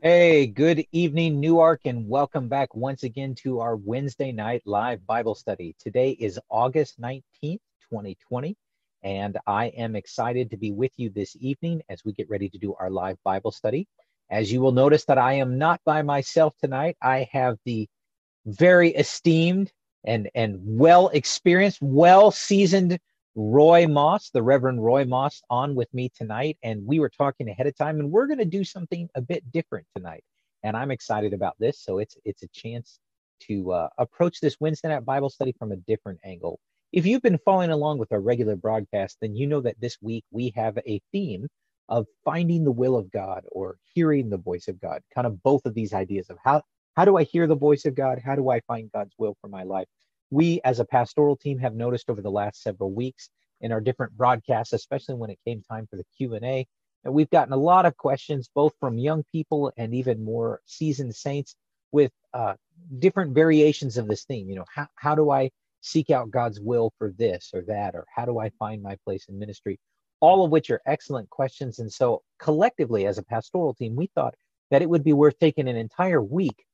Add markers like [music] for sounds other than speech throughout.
Hey, good evening, Newark, and welcome back once again to our Wednesday night live Bible study. Today is August 19th, 2020, and I am excited to be with you this evening as we get ready to do our live Bible study. As you will notice that I am not by myself tonight. I have the very esteemed and, and well experienced, well seasoned Roy Moss, the Reverend Roy Moss, on with me tonight. And we were talking ahead of time, and we're going to do something a bit different tonight. And I'm excited about this. So it's it's a chance to uh, approach this Wednesday night Bible study from a different angle. If you've been following along with our regular broadcast, then you know that this week we have a theme of finding the will of God or hearing the voice of God. Kind of both of these ideas of how how do I hear the voice of God? How do I find God's will for my life? we as a pastoral team have noticed over the last several weeks in our different broadcasts especially when it came time for the q&a and we've gotten a lot of questions both from young people and even more seasoned saints with uh, different variations of this theme you know how, how do i seek out god's will for this or that or how do i find my place in ministry? All of which are excellent questions. And so collectively as a pastoral team we thought that it would be worth taking an entire week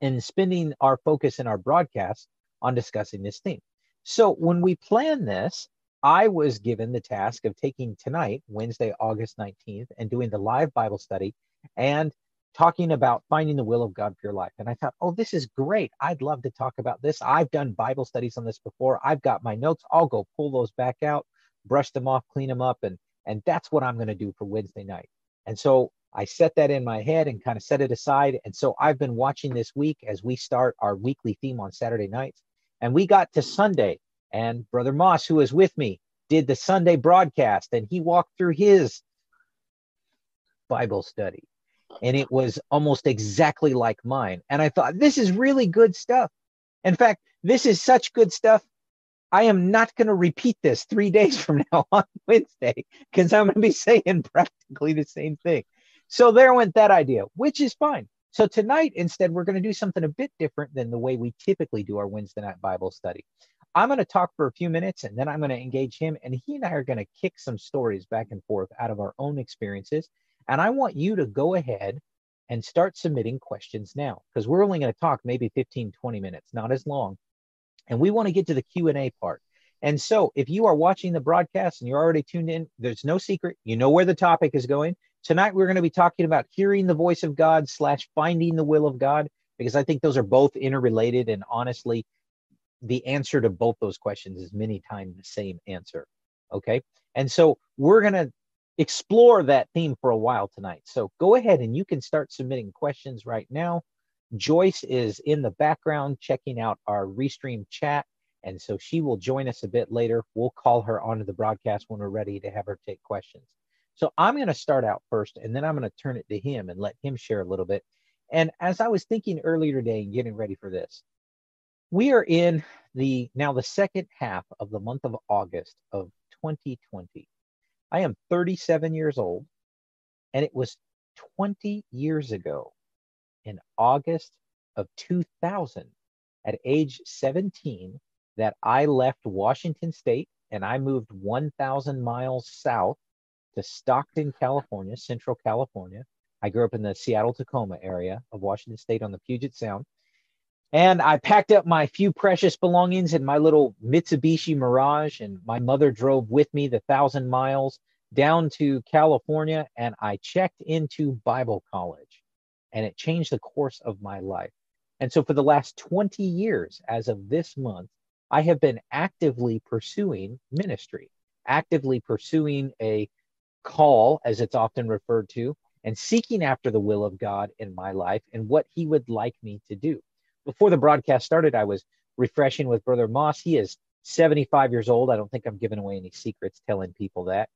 and spending our focus in our broadcast on discussing this theme. So when we plan this, I was given the task of taking tonight, Wednesday, August 19th, and doing the live Bible study and talking about finding the will of God for your life. And I thought, oh, this is great. I'd love to talk about this. I've done Bible studies on this before. I've got my notes. I'll go pull those back out, brush them off, clean them up, and and that's what I'm going to do for Wednesday night. And so I set that in my head and kind of set it aside. And so I've been watching this week as we start our weekly theme on Saturday nights. And we got to Sunday, and Brother Moss, who was with me, did the Sunday broadcast, and he walked through his Bible study. And it was almost exactly like mine. And I thought, this is really good stuff. In fact, this is such good stuff. I am not going to repeat this three [laughs] days from now on Wednesday because I'm going to be saying practically the same thing. So there went that idea, which is fine. So tonight, instead, we're going to do something a bit different than the way we typically do our Wednesday night Bible study. I'm going to talk for a few minutes and then I'm going to engage him, and he and I are going to kick some stories back and forth out of our own experiences. And I want you to go ahead and start submitting questions now because we're only going to talk maybe 15, 20 minutes, not as long. And we want to get to the Q&A part. And so if you are watching the broadcast and you're already tuned in, there's no secret. You know where the topic is going. Tonight, we're going to be talking about hearing the voice of God slash finding the will of God, because I think those are both interrelated. And honestly, the answer to both those questions is many times the same answer. Okay. And so we're going to explore that theme for a while tonight. So go ahead and you can start submitting questions right now. Joyce is in the background checking out our Restream chat. And so she will join us a bit later. We'll call her onto the broadcast when we're ready to have her take questions. So I'm going to start out first, and then I'm going to turn it to him and let him share a little bit. And as I was thinking earlier today and getting ready for this, we are in the now the second half of the month of August of 2020. I am 37 years old, and it was 20 years ago in August of 2000 at age 17 that I left Washington State and I moved 1,000 miles south to Stockton, California, Central California. I grew up in the Seattle Tacoma area of Washington State on the Puget Sound. And I packed up my few precious belongings in my little Mitsubishi Mirage, and my mother drove with me the thousand miles down to California, and I checked into Bible college, and it changed the course of my life. And so, for the last 20 years, as of this month, I have been actively pursuing ministry, actively pursuing a call, as it's often referred to, and seeking after the will of God in my life and what He would like me to do. Before the broadcast started, I was refreshing with Brother Moss. He is 75 years old. I don't think I'm giving away any secrets telling people that.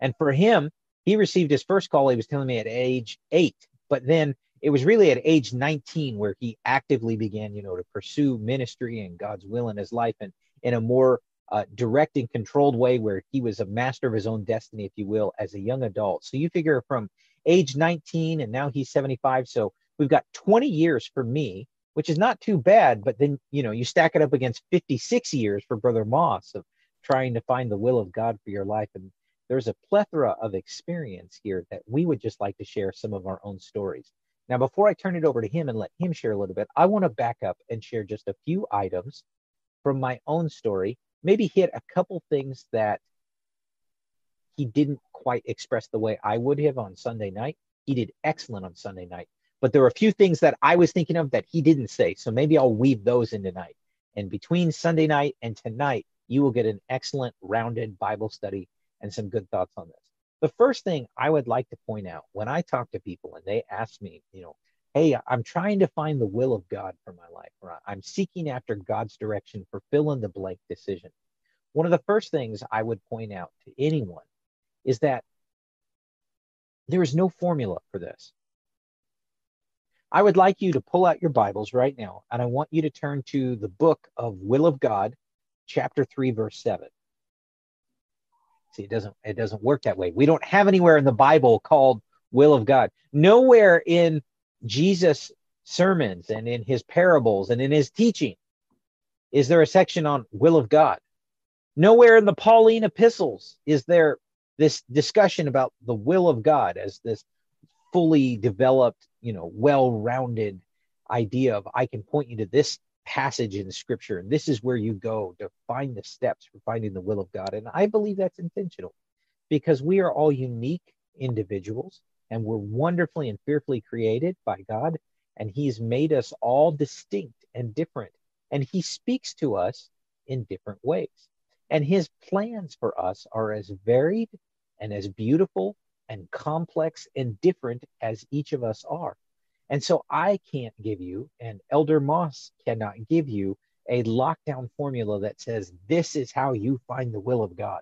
And for him, he received his first call, he was telling me at age eight, but then it was really at age 19 where he actively began, you know, to pursue ministry and God's will in his life and in a more uh, direct and controlled way where he was a master of his own destiny, if you will, as a young adult. So you figure from age 19 and now he's 75. So we've got 20 years for me, which is not too bad. But then, you know, you stack it up against 56 years for Brother Moss of trying to find the will of God for your life. And there's a plethora of experience here that we would just like to share some of our own stories. Now, before I turn it over to him and let him share a little bit, I want to back up and share just a few items from my own story, maybe hit a couple things that he didn't quite express the way I would have on Sunday night. He did excellent on Sunday night, but there were a few things that I was thinking of that he didn't say. So maybe I'll weave those in tonight. And between Sunday night and tonight, you will get an excellent rounded Bible study and some good thoughts on this. The first thing I would like to point out when I talk to people and they ask me, you know, hey, I'm trying to find the will of God for my life, or I'm seeking after God's direction for fill in the blank decision. One of the first things I would point out to anyone is that there is no formula for this. I would like you to pull out your Bibles right now, and I want you to turn to the book of Will of God, chapter 3, verse 7. See, it doesn't it doesn't work that way. We don't have anywhere in the Bible called will of God. Nowhere in Jesus' sermons and in his parables and in his teaching is there a section on will of God. Nowhere in the Pauline epistles is there this discussion about the will of God as this fully developed, you know, well-rounded idea of I can point you to this passage in scripture and this is where you go to find the steps for finding the will of God. And I believe that's intentional because we are all unique individuals and we're wonderfully and fearfully created by God and he's made us all distinct and different and he speaks to us in different ways. And his plans for us are as varied and as beautiful and complex and different as each of us are. And so I can't give you, and Elder Moss cannot give you a lockdown formula that says this is how you find the will of God.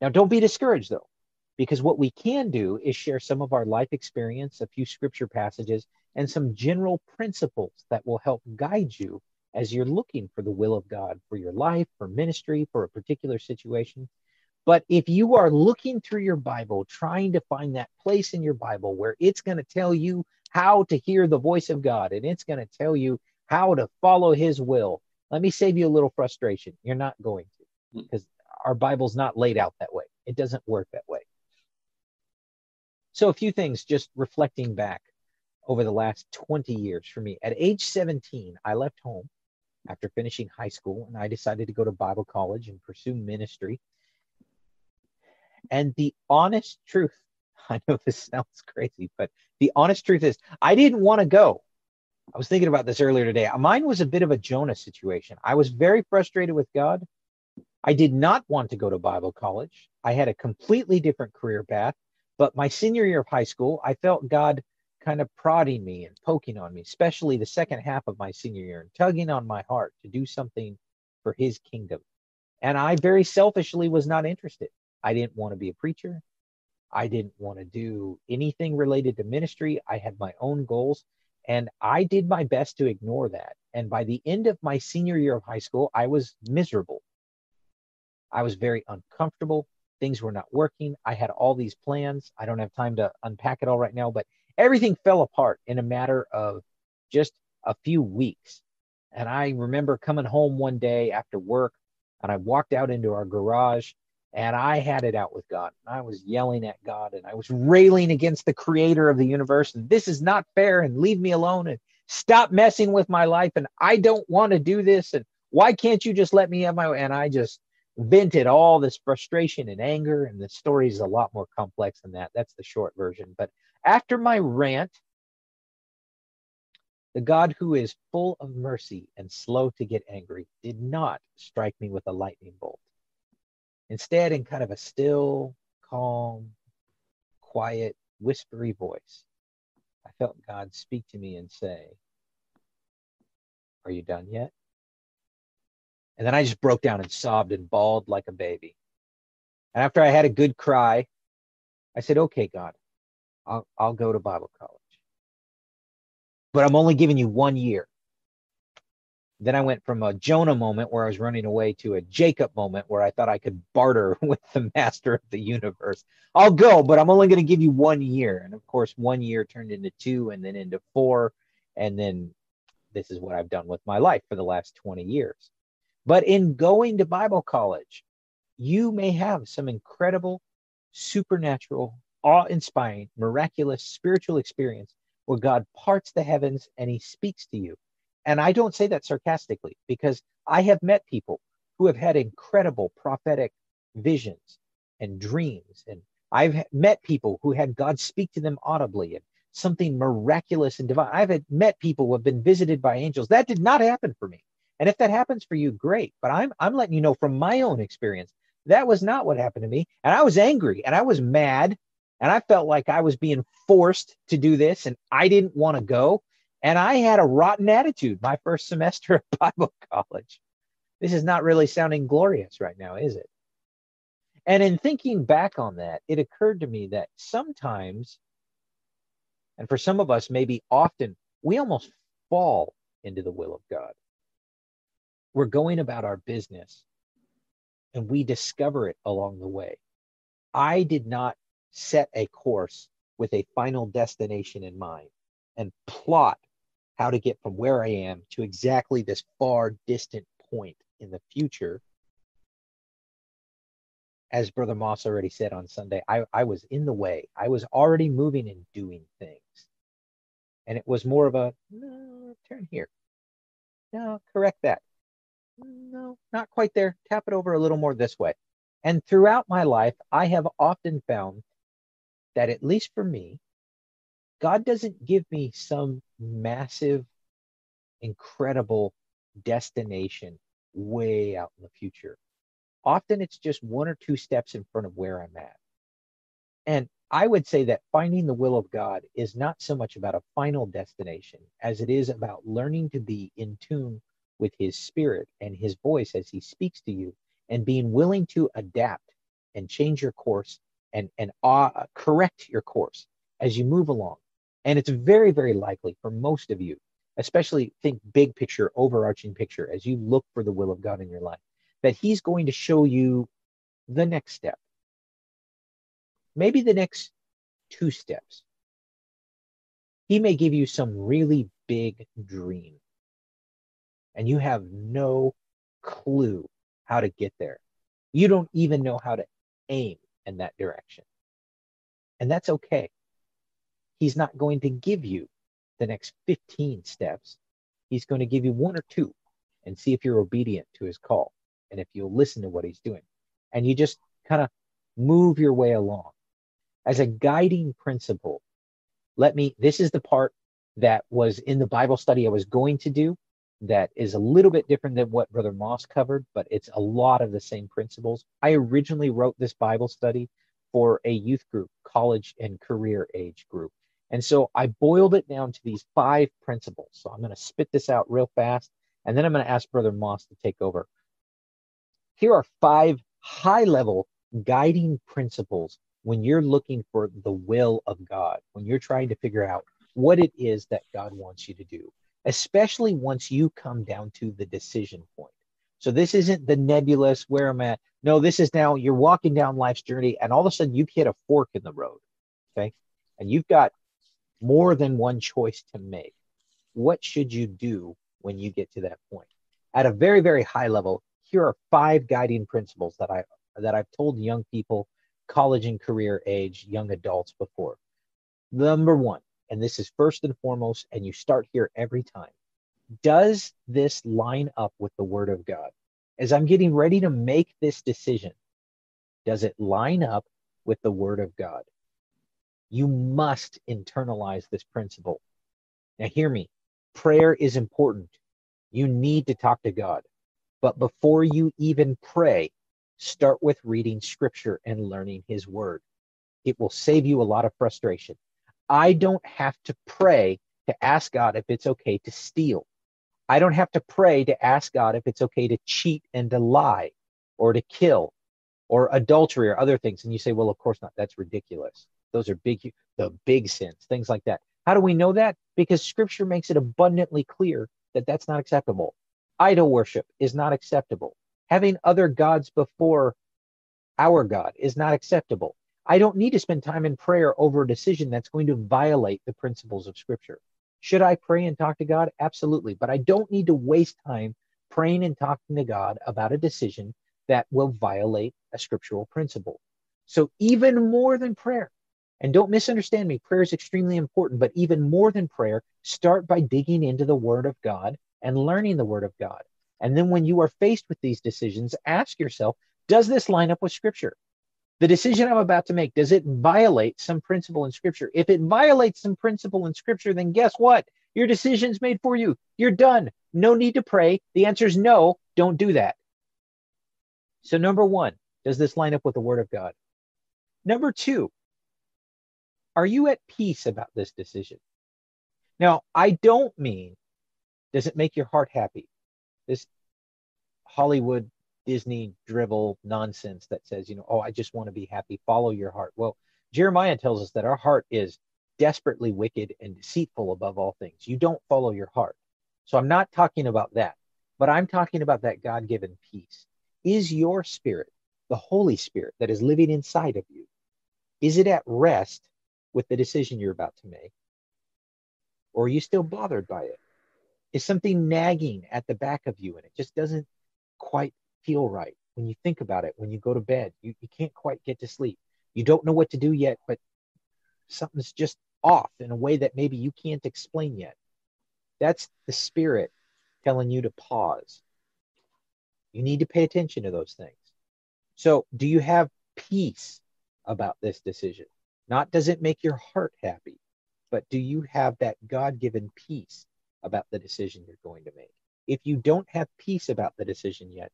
Now, don't be discouraged though, because what we can do is share some of our life experience, a few scripture passages, and some general principles that will help guide you as you're looking for the will of God for your life, for ministry, for a particular situation. But if you are looking through your Bible, trying to find that place in your Bible where it's going to tell you how to hear the voice of God and it's going to tell you how to follow his will, let me save you a little frustration. You're not going to because hmm. our Bible's not laid out that way. It doesn't work that way. So, a few things just reflecting back over the last 20 years for me. At age 17, I left home after finishing high school and I decided to go to Bible college and pursue ministry. And the honest truth, [laughs] I know this sounds crazy, but the honest truth is, I didn't want to go. I was thinking about this earlier today. Mine was a bit of a Jonah situation. I was very frustrated with God. I did not want to go to Bible college. I had a completely different career path. But my senior year of high school, I felt God kind of prodding me and poking on me, especially the second half of my senior year and tugging on my heart to do something for his kingdom. And I very selfishly was not interested. I didn't want to be a preacher. I didn't want to do anything related to ministry. I had my own goals and I did my best to ignore that. And by the end of my senior year of high school, I was miserable. I was very uncomfortable. Things were not working. I had all these plans. I don't have time to unpack it all right now, but everything fell apart in a matter of just a few weeks. And I remember coming home one day after work and I walked out into our garage and I had it out with God. I was yelling at God and I was railing against the creator of the universe. And this is not fair and leave me alone and stop messing with my life. And I don't want to do this. And why can't you just let me have my way? And I just vented all this frustration and anger. And the story is a lot more complex than that. That's the short version. But after my rant, the God who is full of mercy and slow to get angry did not strike me with a lightning bolt. Instead, in kind of a still, calm, quiet, whispery voice, I felt God speak to me and say, Are you done yet? And then I just broke down and sobbed and bawled like a baby. And after I had a good cry, I said, Okay, God, I'll, I'll go to Bible college. But I'm only giving you one year. Then I went from a Jonah moment where I was running away to a Jacob moment where I thought I could barter [laughs] with the master of the universe. I'll go, but I'm only going to give you one year. And of course, one year turned into two and then into four. And then this is what I've done with my life for the last 20 years. But in going to Bible college, you may have some incredible, supernatural, awe inspiring, miraculous spiritual experience where God parts the heavens and he speaks to you. And I don't say that sarcastically because I have met people who have had incredible prophetic visions and dreams. And I've met people who had God speak to them audibly and something miraculous and divine. I've met people who have been visited by angels. That did not happen for me. And if that happens for you, great. But I'm I'm letting you know from my own experience, that was not what happened to me. And I was angry and I was mad and I felt like I was being forced to do this and I didn't want to go. And I had a rotten attitude my first semester of [laughs] Bible college. This is not really sounding glorious right now, is it? And in thinking back on that, it occurred to me that sometimes, and for some of us, maybe often, we almost fall into the will of God. We're going about our business and we discover it along the way. I did not set a course with a final destination in mind and plot how to get from where I am to exactly this far distant point in the future as Brother Moss already said on Sunday, I, I was in the way. I was already moving and doing things. And it was more of a no, turn here. No, correct that. No, not quite there. Tap it over a little more this way. And throughout my life, I have often found that, at least for me, God doesn't give me some massive, incredible destination way out in the future. Often it's just one or two steps in front of where I'm at. And I would say that finding the will of God is not so much about a final destination as it is about learning to be in tune with his spirit and his voice as he speaks to you and being willing to adapt and change your course and, and uh, correct your course as you move along. And it's very, very likely for most of you, especially think big picture, overarching picture, as you look for the will of God in your life, that he's going to show you the next step, maybe the next two steps. He may give you some really big dream, and you have no clue how to get there. You don't even know how to aim in that direction. And that's okay. He's not going to give you the next 15 steps. He's going to give you one or two and see if you're obedient to his call and if you'll listen to what he's doing. And you just kind of move your way along. As a guiding principle, let me, this is the part that was in the Bible study I was going to do that is a little bit different than what Brother Moss covered, but it's a lot of the same principles. I originally wrote this Bible study for a youth group, college and career age group. And so I boiled it down to these five principles. So I'm going to spit this out real fast, and then I'm going to ask Brother Moss to take over. Here are five high level guiding principles when you're looking for the will of God, when you're trying to figure out what it is that God wants you to do, especially once you come down to the decision point. So this isn't the nebulous where I'm at. No, this is now you're walking down life's journey and all of a sudden you hit a fork in the road. Okay. And you've got more than one choice to make. What should you do when you get to that point? At a very, very high level, here are five guiding principles that I that I've told young people, college and career age, young adults before. Number one, and this is first and foremost, and you start here every time. Does this line up with the word of God? As I'm getting ready to make this decision, does it line up with the word of God? You must internalize this principle. Now, hear me prayer is important. You need to talk to God. But before you even pray, start with reading scripture and learning his word. It will save you a lot of frustration. I don't have to pray to ask God if it's okay to steal. I don't have to pray to ask God if it's okay to cheat and to lie or to kill or adultery or other things. And you say, well, of course not. That's ridiculous. Those are big, the big sins, things like that. How do we know that? Because scripture makes it abundantly clear that that's not acceptable. Idol worship is not acceptable. Having other gods before our God is not acceptable. I don't need to spend time in prayer over a decision that's going to violate the principles of Scripture. Should I pray and talk to God? Absolutely. But I don't need to waste time praying and talking to God about a decision that will violate a scriptural principle. So, even more than prayer, and don't misunderstand me, prayer is extremely important, but even more than prayer, start by digging into the Word of God and learning the Word of God. And then when you are faced with these decisions, ask yourself, does this line up with Scripture? The decision I'm about to make, does it violate some principle in Scripture? If it violates some principle in Scripture, then guess what? Your decision's made for you. You're done. No need to pray. The answer is no, don't do that. So, number one, does this line up with the Word of God? Number two, are you at peace about this decision? Now, I don't mean, does it make your heart happy? This Hollywood, Disney drivel nonsense that says, you know, oh, I just want to be happy, follow your heart. Well, Jeremiah tells us that our heart is desperately wicked and deceitful above all things. You don't follow your heart. So I'm not talking about that, but I'm talking about that God given peace. Is your spirit, the Holy Spirit that is living inside of you, is it at rest with the decision you're about to make? Or are you still bothered by it? Is something nagging at the back of you and it just doesn't quite feel right when you think about it, when you go to bed? You, you can't quite get to sleep. You don't know what to do yet, but something's just off in a way that maybe you can't explain yet. That's the spirit telling you to pause. You need to pay attention to those things. So, do you have peace about this decision? Not does it make your heart happy, but do you have that God given peace about the decision you're going to make? If you don't have peace about the decision yet,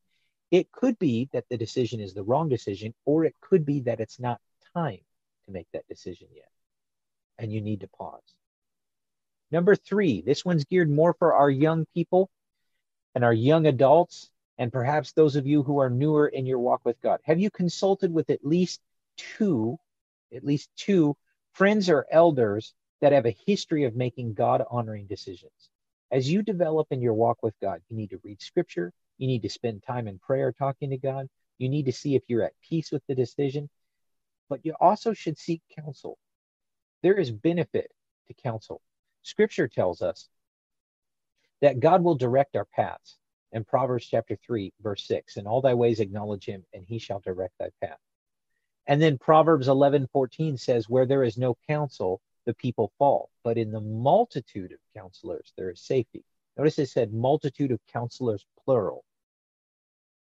it could be that the decision is the wrong decision, or it could be that it's not time to make that decision yet. And you need to pause. Number three, this one's geared more for our young people and our young adults, and perhaps those of you who are newer in your walk with God. Have you consulted with at least two at least two friends or elders that have a history of making God honoring decisions. As you develop in your walk with God, you need to read scripture, you need to spend time in prayer talking to God, you need to see if you're at peace with the decision, but you also should seek counsel. There is benefit to counsel. Scripture tells us that God will direct our paths. In Proverbs chapter 3, verse 6, in all thy ways acknowledge him, and he shall direct thy path. And then Proverbs 11 14 says, Where there is no counsel, the people fall. But in the multitude of counselors, there is safety. Notice it said multitude of counselors, plural.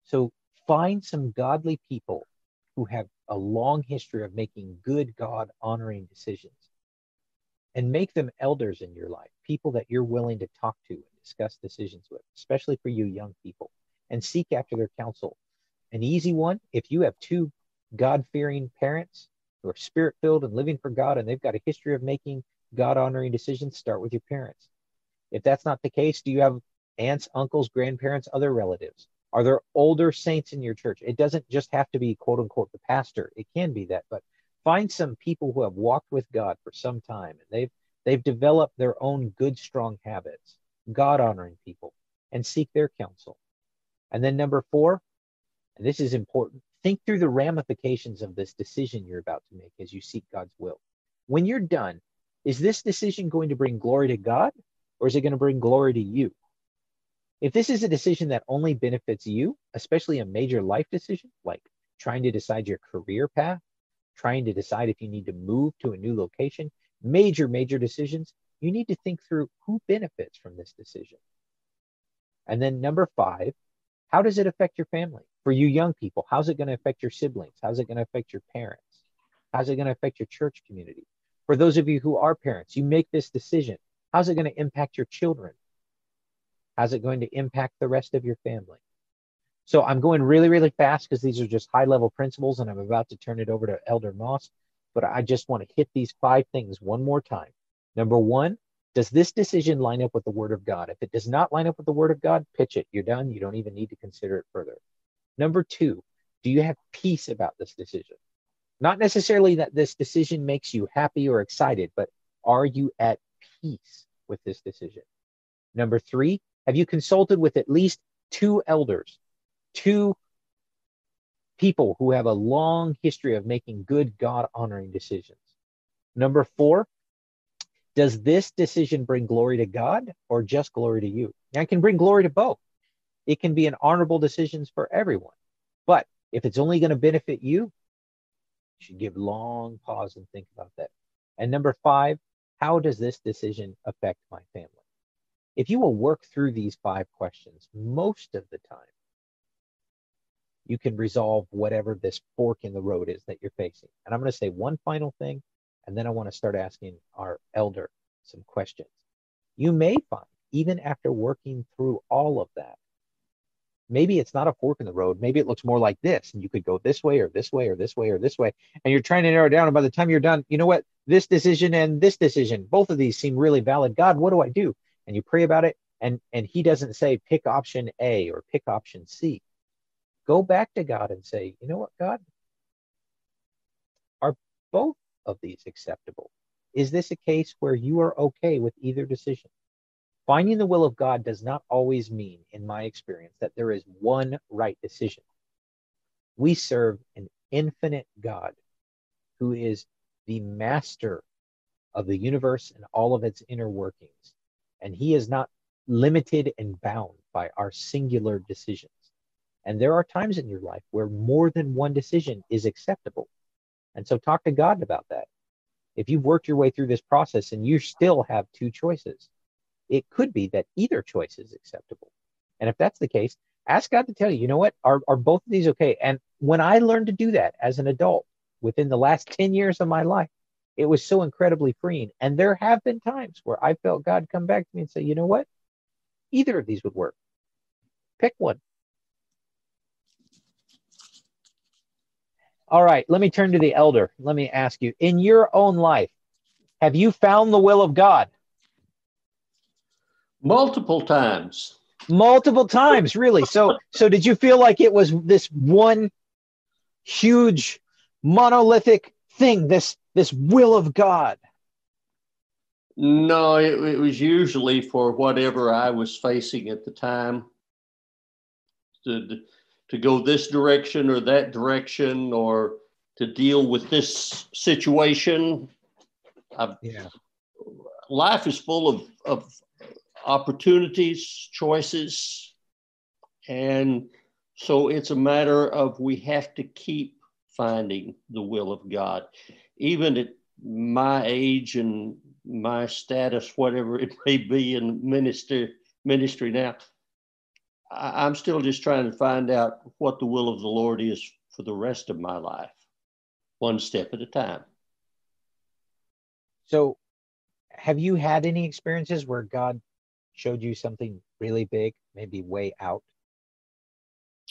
So find some godly people who have a long history of making good, God honoring decisions and make them elders in your life, people that you're willing to talk to and discuss decisions with, especially for you young people, and seek after their counsel. An easy one if you have two God fearing parents who are spirit filled and living for God and they've got a history of making God honoring decisions, start with your parents. If that's not the case, do you have aunts, uncles, grandparents, other relatives? Are there older saints in your church? It doesn't just have to be quote unquote the pastor. It can be that, but find some people who have walked with God for some time and they've they've developed their own good strong habits, God honoring people and seek their counsel. And then number 4, and this is important, Think through the ramifications of this decision you're about to make as you seek God's will. When you're done, is this decision going to bring glory to God or is it going to bring glory to you? If this is a decision that only benefits you, especially a major life decision like trying to decide your career path, trying to decide if you need to move to a new location, major, major decisions, you need to think through who benefits from this decision. And then number five, how does it affect your family? For you young people, how's it going to affect your siblings? How's it going to affect your parents? How's it going to affect your church community? For those of you who are parents, you make this decision. How's it going to impact your children? How's it going to impact the rest of your family? So I'm going really, really fast because these are just high level principles and I'm about to turn it over to Elder Moss. But I just want to hit these five things one more time. Number one, does this decision line up with the word of God? If it does not line up with the word of God, pitch it. You're done. You don't even need to consider it further. Number two, do you have peace about this decision? Not necessarily that this decision makes you happy or excited, but are you at peace with this decision? Number three, have you consulted with at least two elders, two people who have a long history of making good God honoring decisions? Number four, does this decision bring glory to God or just glory to you? Now, it can bring glory to both. It can be an honorable decisions for everyone. But If it's only going to benefit you, you should give long pause and think about that. And number five, how does this decision affect my family? If you will work through these five questions most of the time, you can resolve whatever this fork in the road is that you're facing. And I'm going to say one final thing, and then I want to start asking our elder some questions. You may find, even after working through all of that, maybe it's not a fork in the road. Maybe it looks more like this, and you could go this way or this way or this way or this way. And you're trying to narrow down. And by the time you're done, you know what? This decision and this decision, both of these seem really valid. God, what do I do? And you pray about it, and and He doesn't say pick option A or pick option C. Go back to God and say, you know what, God? Are both of these acceptable? Is this a case where you are okay with either decision? Finding the will of God does not always mean, in my experience, that there is one right decision. We serve an infinite God who is the master of the universe and all of its inner workings. And he is not limited and bound by our singular decisions. And there are times in your life where more than one decision is acceptable. And so talk to God about that. If you've worked your way through this process and you still have two choices, it could be that either choice is acceptable. And if that's the case, ask God to tell you, you know what, are, are both of these okay? And when I learned to do that as an adult within the last [laughs] 10 years of my life, it was so incredibly freeing. And there have been times where I felt God come back to me and say, you know what, either of these would work. Pick one. All right, let me turn to the elder. Let me ask you in your own life, have you found the will of God? Multiple times. Multiple times, really. So, so did you feel like it was this one huge monolithic thing, this this will of God? No, it, it was usually for whatever I was facing at the time. To, to go this direction or that direction or to deal with this situation. I've, yeah. Life is full of, of opportunities, choices. And so it's a matter of we have to keep finding the will of God. Even at my age and my status, whatever it may be in ministry, ministry now, I'm still just trying to find out what the will of the Lord is for the rest of my life, one step at a time. So, have you had any experiences where God showed you something really big, maybe way out?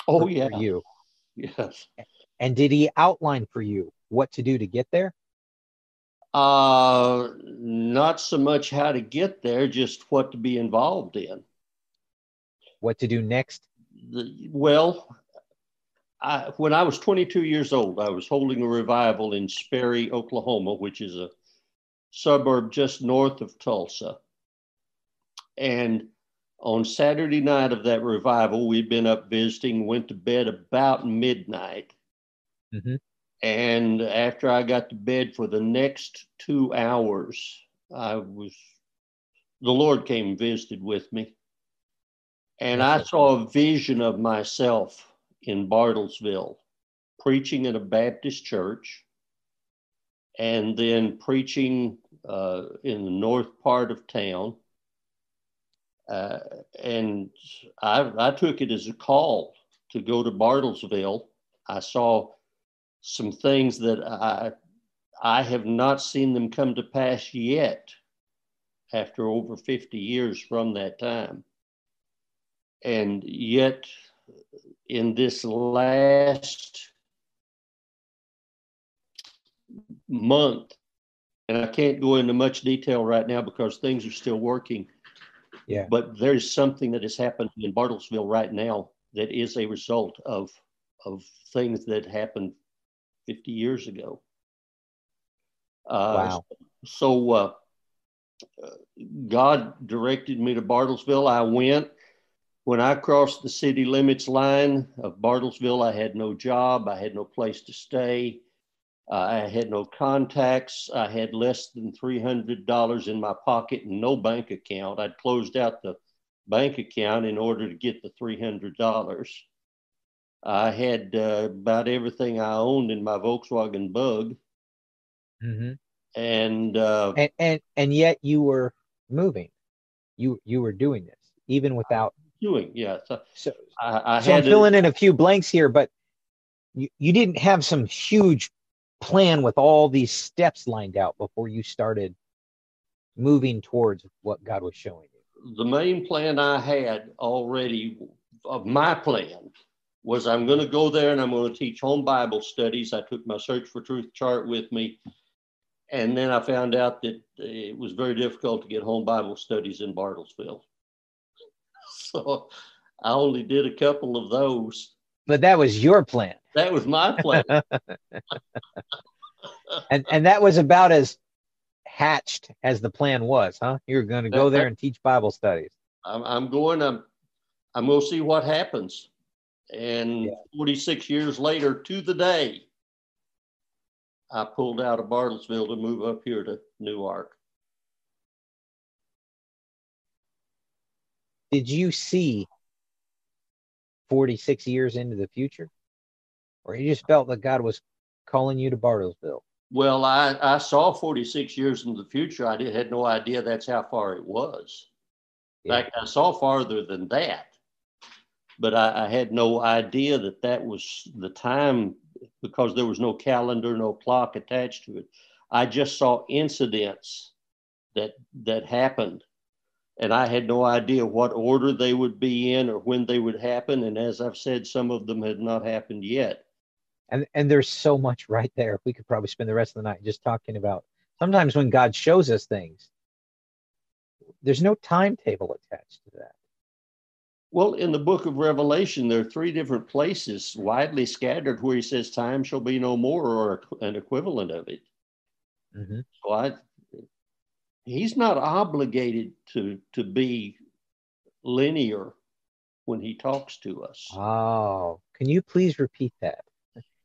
Oh, for, yeah. For you. Yes. And did he outline for you what to do to get there? Uh, not so much how to get there, just what to be involved in what to do next? The, well, I, when I was 22 years old, I was holding a revival in Sperry, Oklahoma, which is a suburb just north of Tulsa. And on Saturday night of that revival, we'd been up visiting, went to bed about midnight. Mm-hmm. And after I got to bed for the next two hours, I was, the Lord came and visited with me. And I saw a vision of myself in Bartlesville preaching in a Baptist church and then preaching uh, in the north part of town. Uh, and I, I took it as a call to go to Bartlesville. I saw some things that I, I have not seen them come to pass yet after over 50 years from that time. And yet, in this last month, and I can't go into much detail right now because things are still working. Yeah. But there's something that has happened in Bartlesville right now that is a result of of things that happened 50 years ago. Uh, wow. So uh, God directed me to Bartlesville. I went. When I crossed the city limits line of Bartlesville, I had no job, I had no place to stay, I had no contacts, I had less than $300 in my pocket and no bank account. I'd closed out the bank account in order to get the $300. I had uh, about everything I owned in my Volkswagen Bug, hmm and uh, And, and and yet you were moving. You you were doing this even without. doing yeah. So So, I, I so I'm had to- filling in a few blanks here, but you, you didn't have some huge plan with all these steps lined out before you started moving towards what God was showing you. the main plan I had already of my plan was I'm going to go there and I'm going to teach home Bible studies. I took my Search for Truth chart with me. And then I found out that it was very difficult to get home Bible studies in Bartlesville. [laughs] So I only did a couple of those. But that was your plan, That was my plan. [laughs] [laughs] and and that was about as hatched as the plan was, huh? You're going to go there and teach Bible studies. I'm, I'm going, I'm, I'm going to see what happens. And Yeah. 46 years later to the day, I pulled out of Bartlesville to move up here to Newark. Did you see 46 years into the future, or you just felt that God was calling you to Bartlesville? Well, I, I saw 46 years into the future. I did, had no idea that's how far it was. In Yeah. fact, I saw farther than that, but I, I had no idea that that was the time because there was no calendar, no clock attached to it. I just saw incidents that that happened, and I had no idea what order they would be in or when they would happen. And as I've said, some of them had not happened yet. And and there's so much right there. We could probably spend the rest of the night just talking about. Sometimes when God shows us things, there's no timetable attached to that. Well, in the book of Revelation, there are three different places widely scattered where he says, Time shall be no more, or an equivalent of it. Mhm. So I, he's not obligated to, to be linear when he talks to us. Oh, can you please repeat that?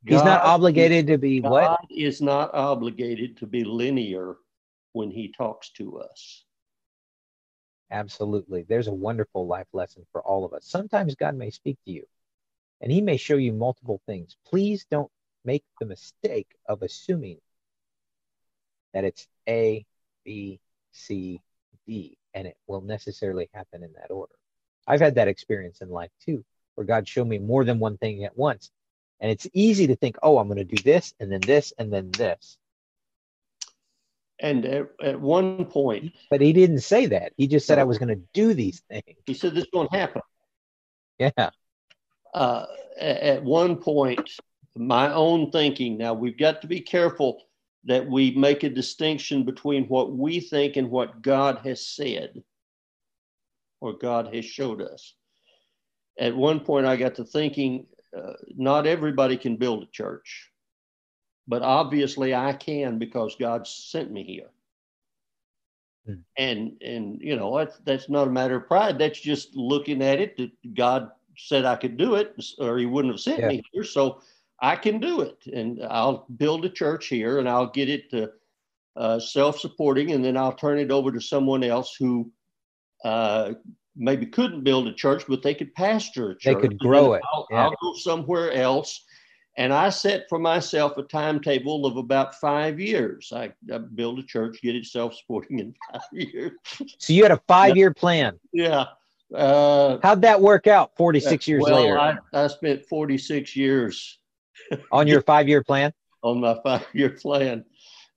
He's not God- obligated to be God what? is not obligated to be linear when he talks to us. Absolutely. There's a wonderful life lesson for all of us. Sometimes God may speak to you and he may show you multiple things. Please don't make the mistake of assuming that it's A, B, C, D, and it will necessarily happen in that order. I've had that experience in life too, where God showed me more than one thing at once. And it's easy to think, oh, I'm going to do this and then this and then this. And at, at one point, But he didn't say that. He just said I was going to do these things. he said, This won't happen. Yeah. uh, at one point, my own thinking. Now we've got to be careful that we make a distinction between what we think and what God has said or God has showed us. At one point, I got to thinking, uh, not everybody can build a church, but obviously I can because God sent me here. Hmm. And and you know that's that's not a matter of pride. That's just looking at it that God said I could do it, or He wouldn't have sent Yeah. me here. So I can do it, and I'll build a church here, and I'll get it to uh, self-supporting, and then I'll turn it over to someone else who uh, maybe couldn't build a church, but they could pastor a church. They could grow it. I'll, Yeah. I'll go somewhere else. And I set for myself a timetable of about five years. I, I build a church, get it self-supporting in five [laughs] years. So you had a five year plan. Yeah. Uh, How'd that work out 46 years well, later I, I spent 46 years [laughs] on your five year plan? on my five-year plan,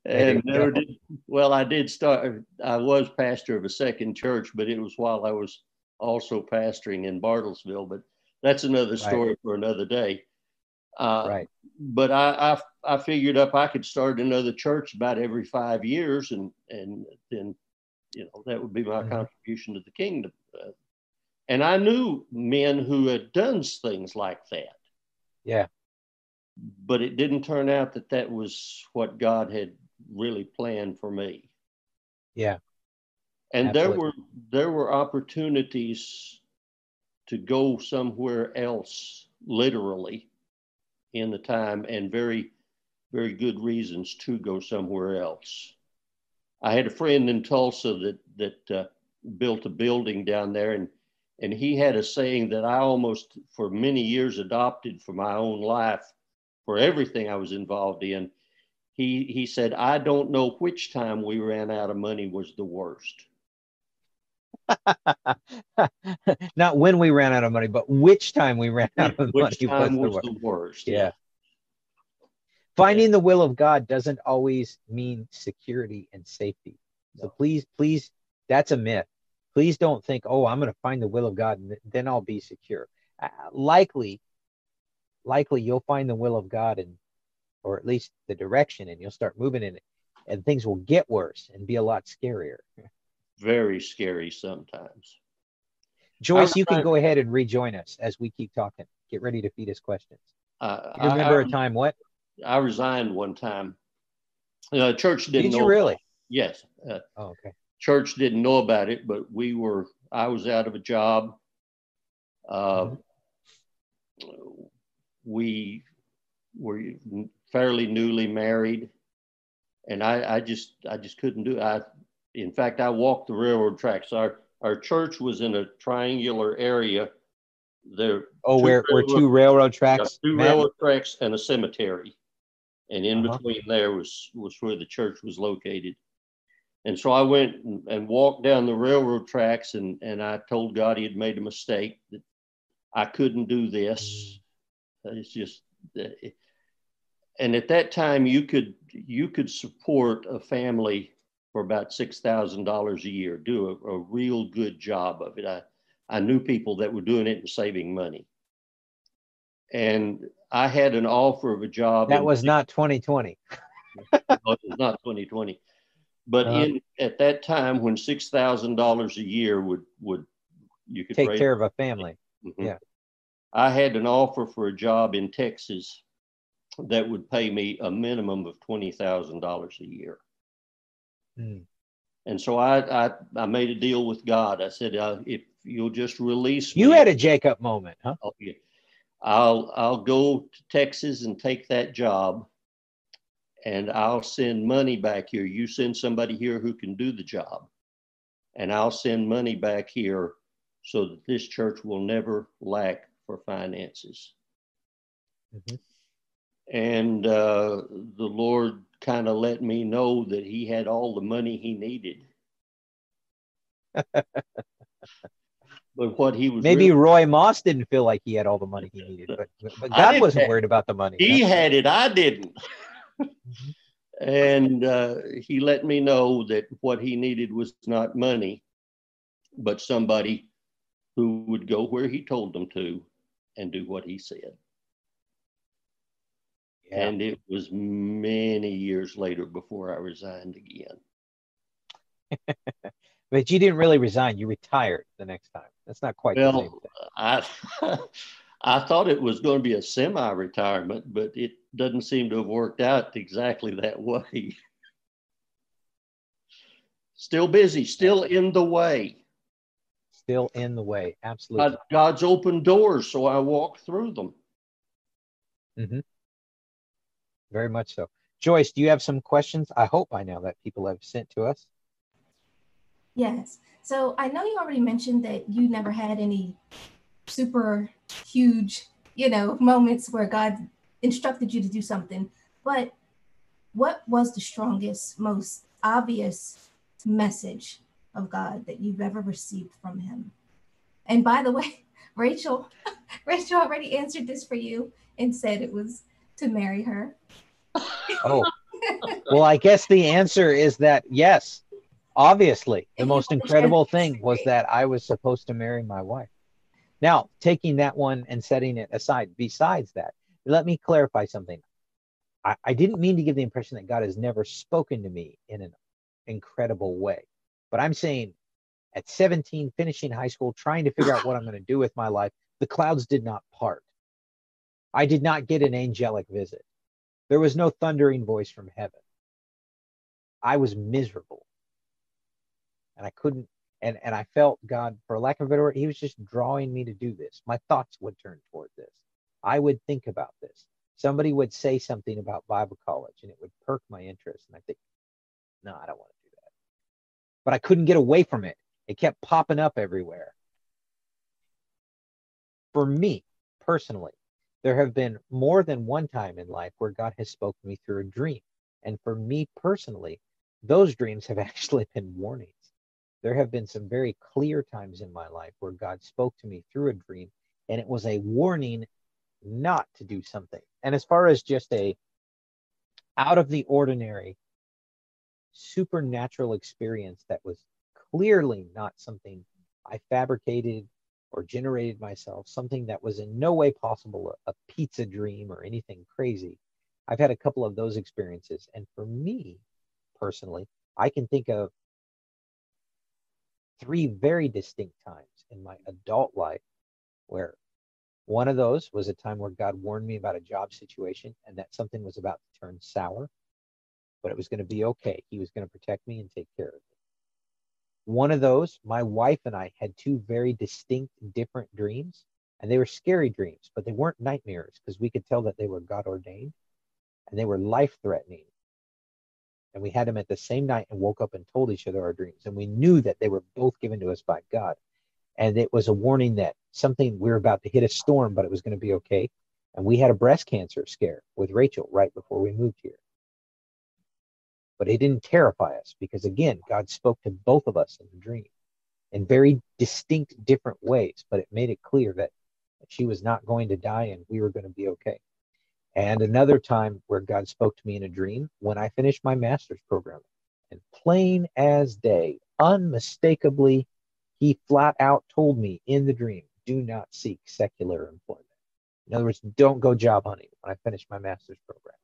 and never did. Well, I did start. I was pastor of a second church, but it was while I was also pastoring in Bartlesville. But that's another story for another day. Uh, Right. But I, I I figured up I could start another church about every five years, and and then you know that would be my Mhm. contribution to the kingdom. Uh, and I knew men who had done things like that Yeah. But it didn't turn out that that was what God had really planned for me. Yeah. And there were there were opportunities to go somewhere else, literally, in the time, and very, very good reasons to go somewhere else. I had a friend in Tulsa that that uh, built a building down there, and And he had a saying that I almost, for many years, adopted for my own life, for everything I was involved in. He, he said, I don't know which time we ran out of money was the worst. [laughs] Not when we ran out of money, but which time we ran out of which money time was, was the the worst. Yeah. Finding the will of God doesn't always mean security and safety. So No. please, please, that's a myth. Please don't think, oh, I'm going to find the will of God and then I'll be secure. Uh, likely, likely you'll find the will of God and, or at least the direction, and you'll start moving in it, and things will get worse and be a lot scarier. Very scary sometimes. Joyce, you can go ahead and rejoin us as we keep talking. Get ready to feed us questions. Uh, You remember I, a time what? I resigned one time. Uh, church didn't Did know. you really? Yes. Uh, Oh, okay. church didn't know about it, but we were, I was out of a job. Uh, We were fairly newly married. And I, I just, I just couldn't do it. I, in fact, I walked the railroad tracks. Our, our church was in a triangular area. There, oh where where two railroad tracks two met? railroad tracks and a cemetery. And in Uh-huh. between there was, was where the church was located. And so I went and, and walked down the railroad tracks and, and I told God he had made a mistake, that I couldn't do this. It's just, and at that time you could, you could support a family for about $6,000 a year, do a, a real good job of it. I, I knew people that were doing it and saving money. And I had an offer of a job. That in- was not 2020. [laughs] no, it was not 2020. But Uh-huh. in at that time when six thousand dollars a year would would you could Take care of a family. Mhm. yeah. I had an offer for a job in Texas that would pay me a minimum of twenty thousand dollars a year. Hmm. And so I, I I made a deal with God. I said, uh, if you'll just release You had a Jacob moment, huh? I'll, I'll I'll go to Texas and take that job, and I'll send money back here. You send somebody here who can do the job, and I'll send money back here so that this church will never lack for finances. Mhm. And uh, the Lord kind of let me know that He had all the money He needed. [laughs] but what He was Maybe really- Roy Moss didn't feel like he had all the money he needed, but, but God wasn't have- worried about the money. he huh? had it i didn't Mhm. [laughs] and uh, he let me know that what he needed was not money but somebody who would go where he told them to and do what he said Yeah. and it was many years later before i resigned again [laughs] But you didn't really resign. You retired the next time. That's not quite the same well i [laughs] i thought it was going to be a semi-retirement but it doesn't seem to have worked out exactly that [laughs] way still busy still in the way Still in the way. Absolutely. God, God's opened doors, so I walk through them. Mm-hmm. Very much so. Joyce, do you have some questions? I hope by now that people have sent to us. Yes. So I know you already mentioned that you never had any super huge, you know, moments where God instructed you to do something. But what was the strongest, most obvious message of God that you've ever received from him? And by the way, [laughs] Rachel, [laughs] Rachel already answered this for you and said it was to marry her. Oh, [laughs] well, I guess the answer is that yes, obviously, the most incredible thing was that I was supposed to marry my wife. Now, taking that one and setting it aside, besides that, let me clarify something. I, I didn't mean to give the impression that God has never spoken to me in an incredible way, but I'm saying at 17, finishing high school, trying to figure out what I'm going to do with my life, the clouds did not part. I did not get an angelic visit. There was no thundering voice from heaven. I was miserable. And I couldn't, and, and I felt God, for lack of a better word, He was just drawing me to do this. My thoughts would turn toward this. I would think about this. Somebody would say something about Bible college and it would perk my interest. And I think, no, I don't want. But I couldn't get away from it. It kept popping up everywhere. For me personally, there have been more than one time in life where God has spoken to me through a dream. And for me personally, those dreams have [laughs] actually been warnings. There have been some very clear times in my life where God spoke to me through a dream, and it was a warning not to do something. And as far as just a out of the ordinary supernatural experience that was clearly not something I fabricated or generated myself, something that was in no way possible, a, a pizza dream or anything crazy. I've had a couple of those experiences. And for me personally, I can think of three very distinct times in my adult life where one of those was a time where God warned me about a job situation and that something was about to turn sour, but it was going to be okay. He was going to protect me and take care of me. One of those, my wife and I had two very distinct, different dreams, and they were scary dreams, but they weren't nightmares because we could tell that they were God ordained and they were life threatening. And we had them at the same night and woke up and told each other our dreams. And we knew that they were both given to us by God. And it was a warning that something we were about to hit a storm, but it was going to be okay. And we had a breast cancer scare with Rachel right before we moved here but it didn't terrify us because again god spoke to both of us in the dream in very distinct different ways but it made it clear that she was not going to die and we were going to be okay. And another time where god spoke to me in a dream when i finished my master's program and plain as day unmistakably he flat out told me in the dream do not seek secular employment. In other words don't go job hunting. When i finished my master's program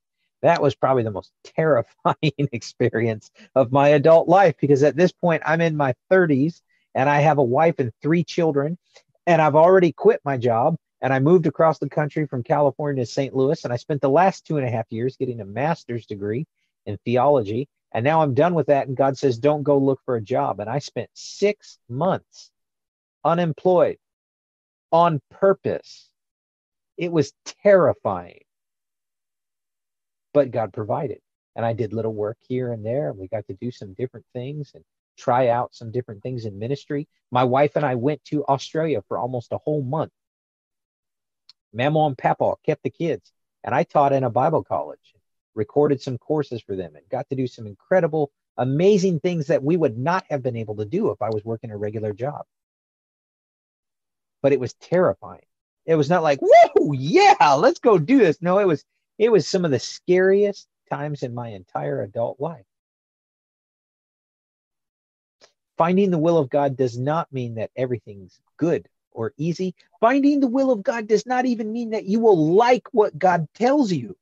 that was probably the most [laughs] terrifying [laughs] experience of my adult life because at this point I'm in my 30s and I have a wife and three children and I've already quit my job and I moved across the country from California to St. Louis and I spent the last two and a half years getting a master's degree in theology. And now I'm done with that and God says don't go look for a job. And I spent 6 months unemployed on purpose. It was terrifying but God provided. And I did little work here and there, and we got to do some different things and try out some different things in ministry. My wife and I went to Australia for almost a whole month. Mama and Papa kept the kids, and I taught in a Bible college, recorded some courses for them, and got to do some incredible, amazing things that we would not have been able to do if I was working a regular job. But it was terrifying. It was not like, whoa, yeah, let's go do this. No, it was it was some of the scariest times in my entire adult life. Finding the will of God does not mean that everything's good or easy. Finding the will of God does not even mean that you will like what God tells you.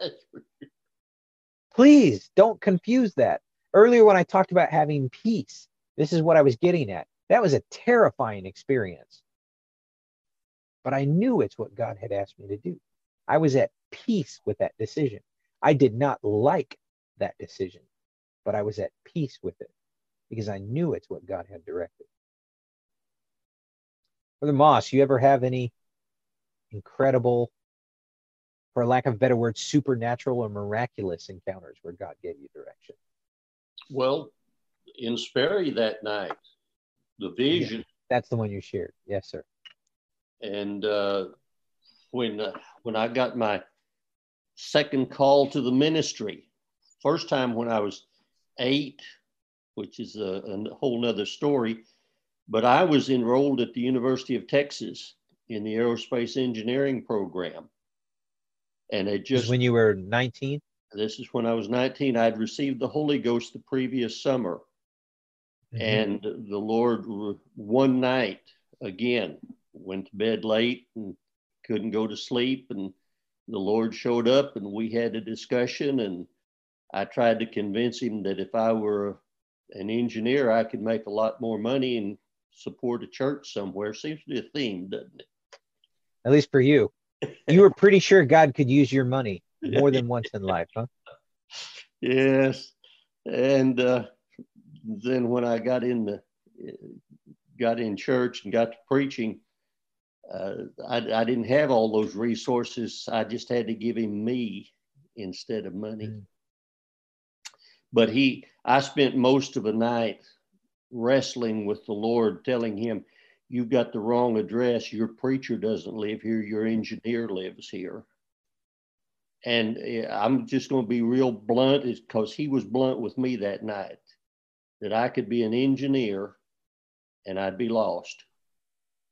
[laughs] Please don't confuse that. Earlier, when I talked about having peace, this is what I was getting at. That was a terrifying experience. But I knew it's what God had asked me to do. I was at peace with that decision. I did not like that decision, but I was at peace with it because I knew it's what God had directed. Brother Moss, you ever have any incredible, for lack of a better word, supernatural or miraculous encounters where God gave you direction? Well, in Sperry that night, the vision. Yeah, that's the one you shared. Yes, sir. And uh, when uh, when I got my second call to the ministry. First time when I was eight, which is a, a whole nother story, but I was enrolled at the University of Texas in the aerospace engineering program. And it just when you were 19? This is when I was 19. I'd received the Holy Ghost the previous summer. Mm-hmm. And the Lord, one night again, went to bed late and couldn't go to sleep. And the Lord showed up and we had a discussion. And I tried to convince him that if I were an engineer, I could make a lot more money and support a church somewhere. Seems to be a theme, doesn't it? At least for you. You were pretty sure God could use your money more than once in life, huh? [laughs] Yes. And uh, then when I got in the got in church and got to preaching, uh, I, I, didn't have all those resources. I just had to give him me instead of money. Mm. But he, I spent most of the night wrestling with the Lord, telling him, you've got the wrong address. Your preacher doesn't live here, your engineer lives here. And eh, I'm just going to be real blunt because he was blunt with me that night that I could be an engineer and I'd be lost,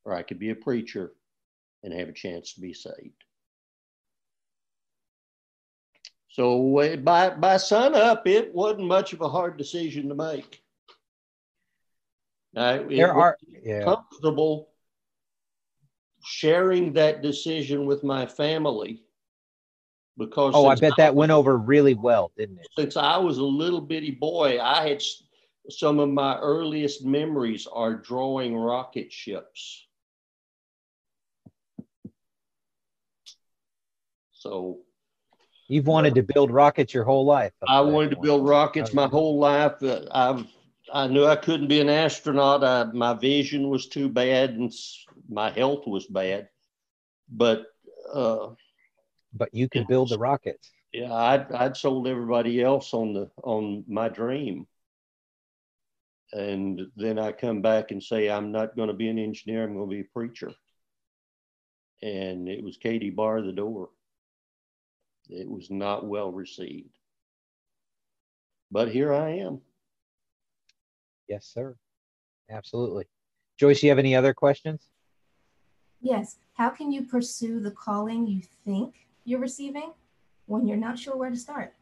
or I could be a preacher and have a chance to be saved. So eh, by by sun up, it wasn't much of a hard decision to make. I, there are yeah. comfortable sharing that decision with my family because oh, I bet I that went over really well, didn't it? Since I was a little bitty boy, I had some of my earliest memories are drawing rocket ships. So you've wanted to build rockets your whole life. I wanted to build rockets my whole life. Uh, I've I knew I couldn't be an astronaut. I, my vision was too bad and my health was bad. But uh, but you can build the rockets. Yeah, I'd, I'd sold everybody else on the on my dream and then I come back and say, I'm not going to be an engineer, I'm going to be a preacher. And it was Katie bar the door. It was not well received. But here I am. Yes, sir. Absolutely. Joyce, you have any other questions? Yes. How can you pursue the calling you think you're receiving when you're not sure where to start?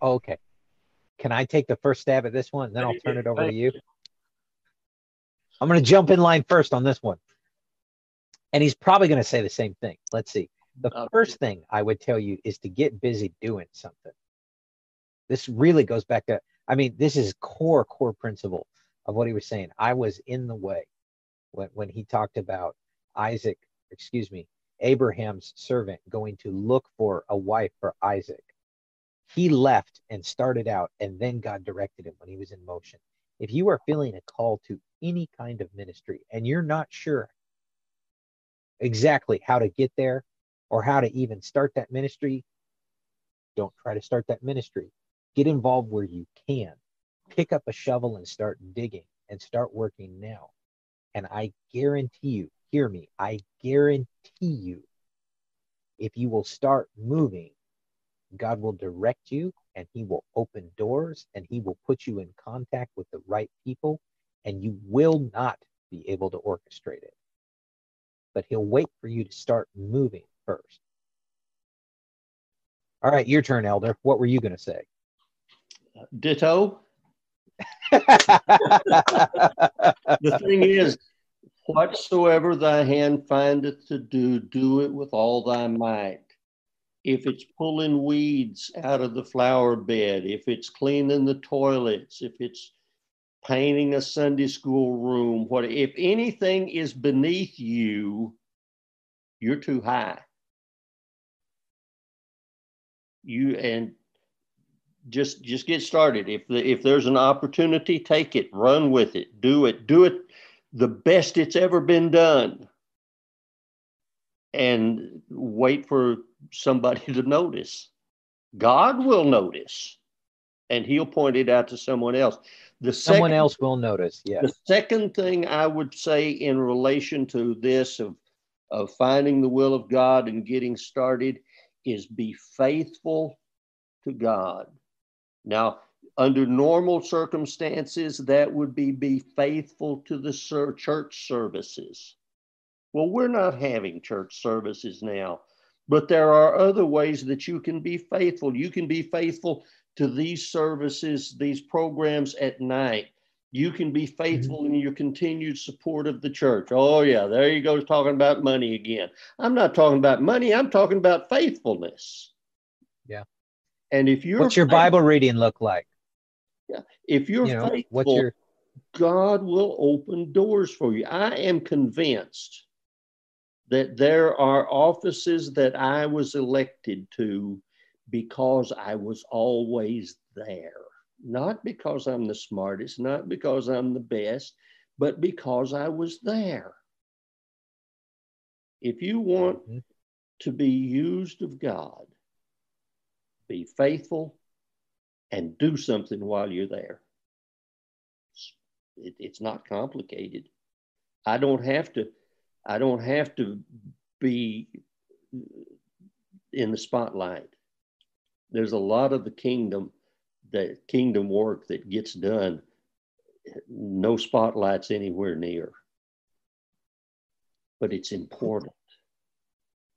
Okay. Can I take the first stab at this one? Then I'll turn it over to you. I'm going to jump in line first on this one. And he's probably going to say the same thing. Let's see. The oh, first thing I would tell you is to get busy doing something. This really goes back to, I mean, this is core, core principle of what he was saying. I was in the way when, when he talked about Isaac, excuse me, Abraham's servant going to look for a wife for Isaac he left and started out, and then God directed him when he was in motion. If you are feeling a call to any kind of ministry and you're not sure exactly how to get there or how to even start that ministry, don't try to start that ministry. Get involved where you can. Pick up a shovel and start digging and start working now. And I guarantee you, hear me, I guarantee you, if you will start moving God will direct you and he will open doors and he will put you in contact with the right people and you will not be able to orchestrate it. But he'll wait for you to start moving first. All right, your turn, Elder. What were you going to say? Ditto. [laughs] the thing is, whatsoever thy hand findeth to do, do it with all thy might if it's pulling weeds out of the flower bed, if it's cleaning the toilets, if it's painting a Sunday school room, what if anything is beneath you, you're too high. You and just just get started. If the, if there's an opportunity, take it, run with it, do it, do it the best it's ever been done, and wait for somebody [laughs] to notice. God will notice and he'll point it out to someone else. The someone else will notice. Yeah. The second thing I would say in relation to this of, of finding the will of God and getting started is be faithful to God. Now, under normal circumstances, that would be be faithful to the church services. Well, we're not having church services now. But there are other ways that you can be faithful. You can be faithful to these services, these programs at night. You can be faithful mm-hmm. in your continued support of the church. Oh, yeah, there you go, talking about money again. I'm not talking about money, I'm talking about faithfulness. Yeah. And if you're what's your faithful, Bible reading look like? Yeah. If you're you know, faithful, what's your... God will open doors for you. I am convinced that there are offices that I was elected to because I was always there. Not because I'm the smartest, not because I'm the best, but because I was there. If you want mm-hmm. to be used of God, be faithful and do something while you're there. It, it's not complicated. I don't have to. I don't have to be in the spotlight. There's a lot of the kingdom, the kingdom work that gets done. No spotlights anywhere near, but it's important.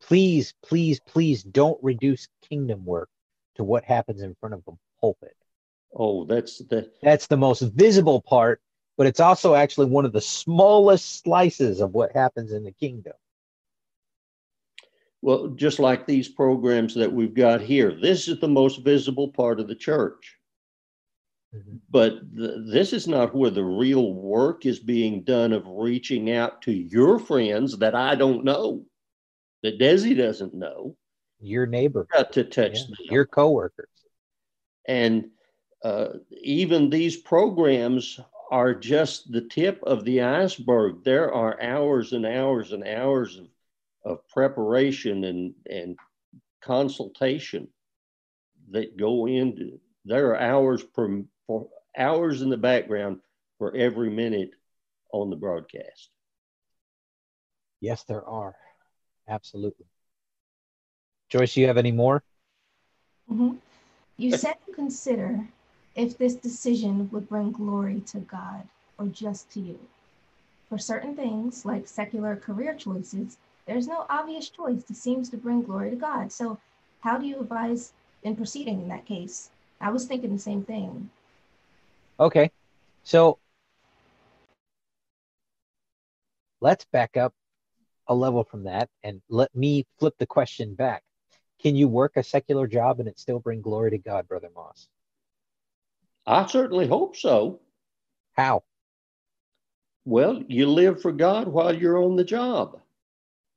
Please, please, please don't reduce kingdom work to what happens in front of the pulpit. Oh, that's the That's the most visible part, but it's also actually one of the smallest slices of what happens in the kingdom. well, just like these programs that we've got here. This is the most visible part of the church. Mhm. But th- this is not where the real work is being done of reaching out to your friends that I don't know, that Desi doesn't know, Your neighbor, got to touch yeah, them. your coworkers. And uh, even these programs are just the tip of the iceberg. There are hours and hours and hours of, of preparation and, and consultation that go into. There are hours per for hours in the background for every minute on the broadcast. Yes, there are. Absolutely. Joyce, you have any more? Mhm. You [laughs] said to consider if this decision would bring glory to God or just to you. For certain things, like secular career choices, there's no obvious choice that seems to bring glory to God. So, how do you advise in proceeding in that case? I was thinking the same thing. Okay. So let's back up a level from that and let me flip the question back. Can you work a secular job and it still bring glory to God, Brother Moss? I certainly hope so. How? Well, you live for God while you're on the job.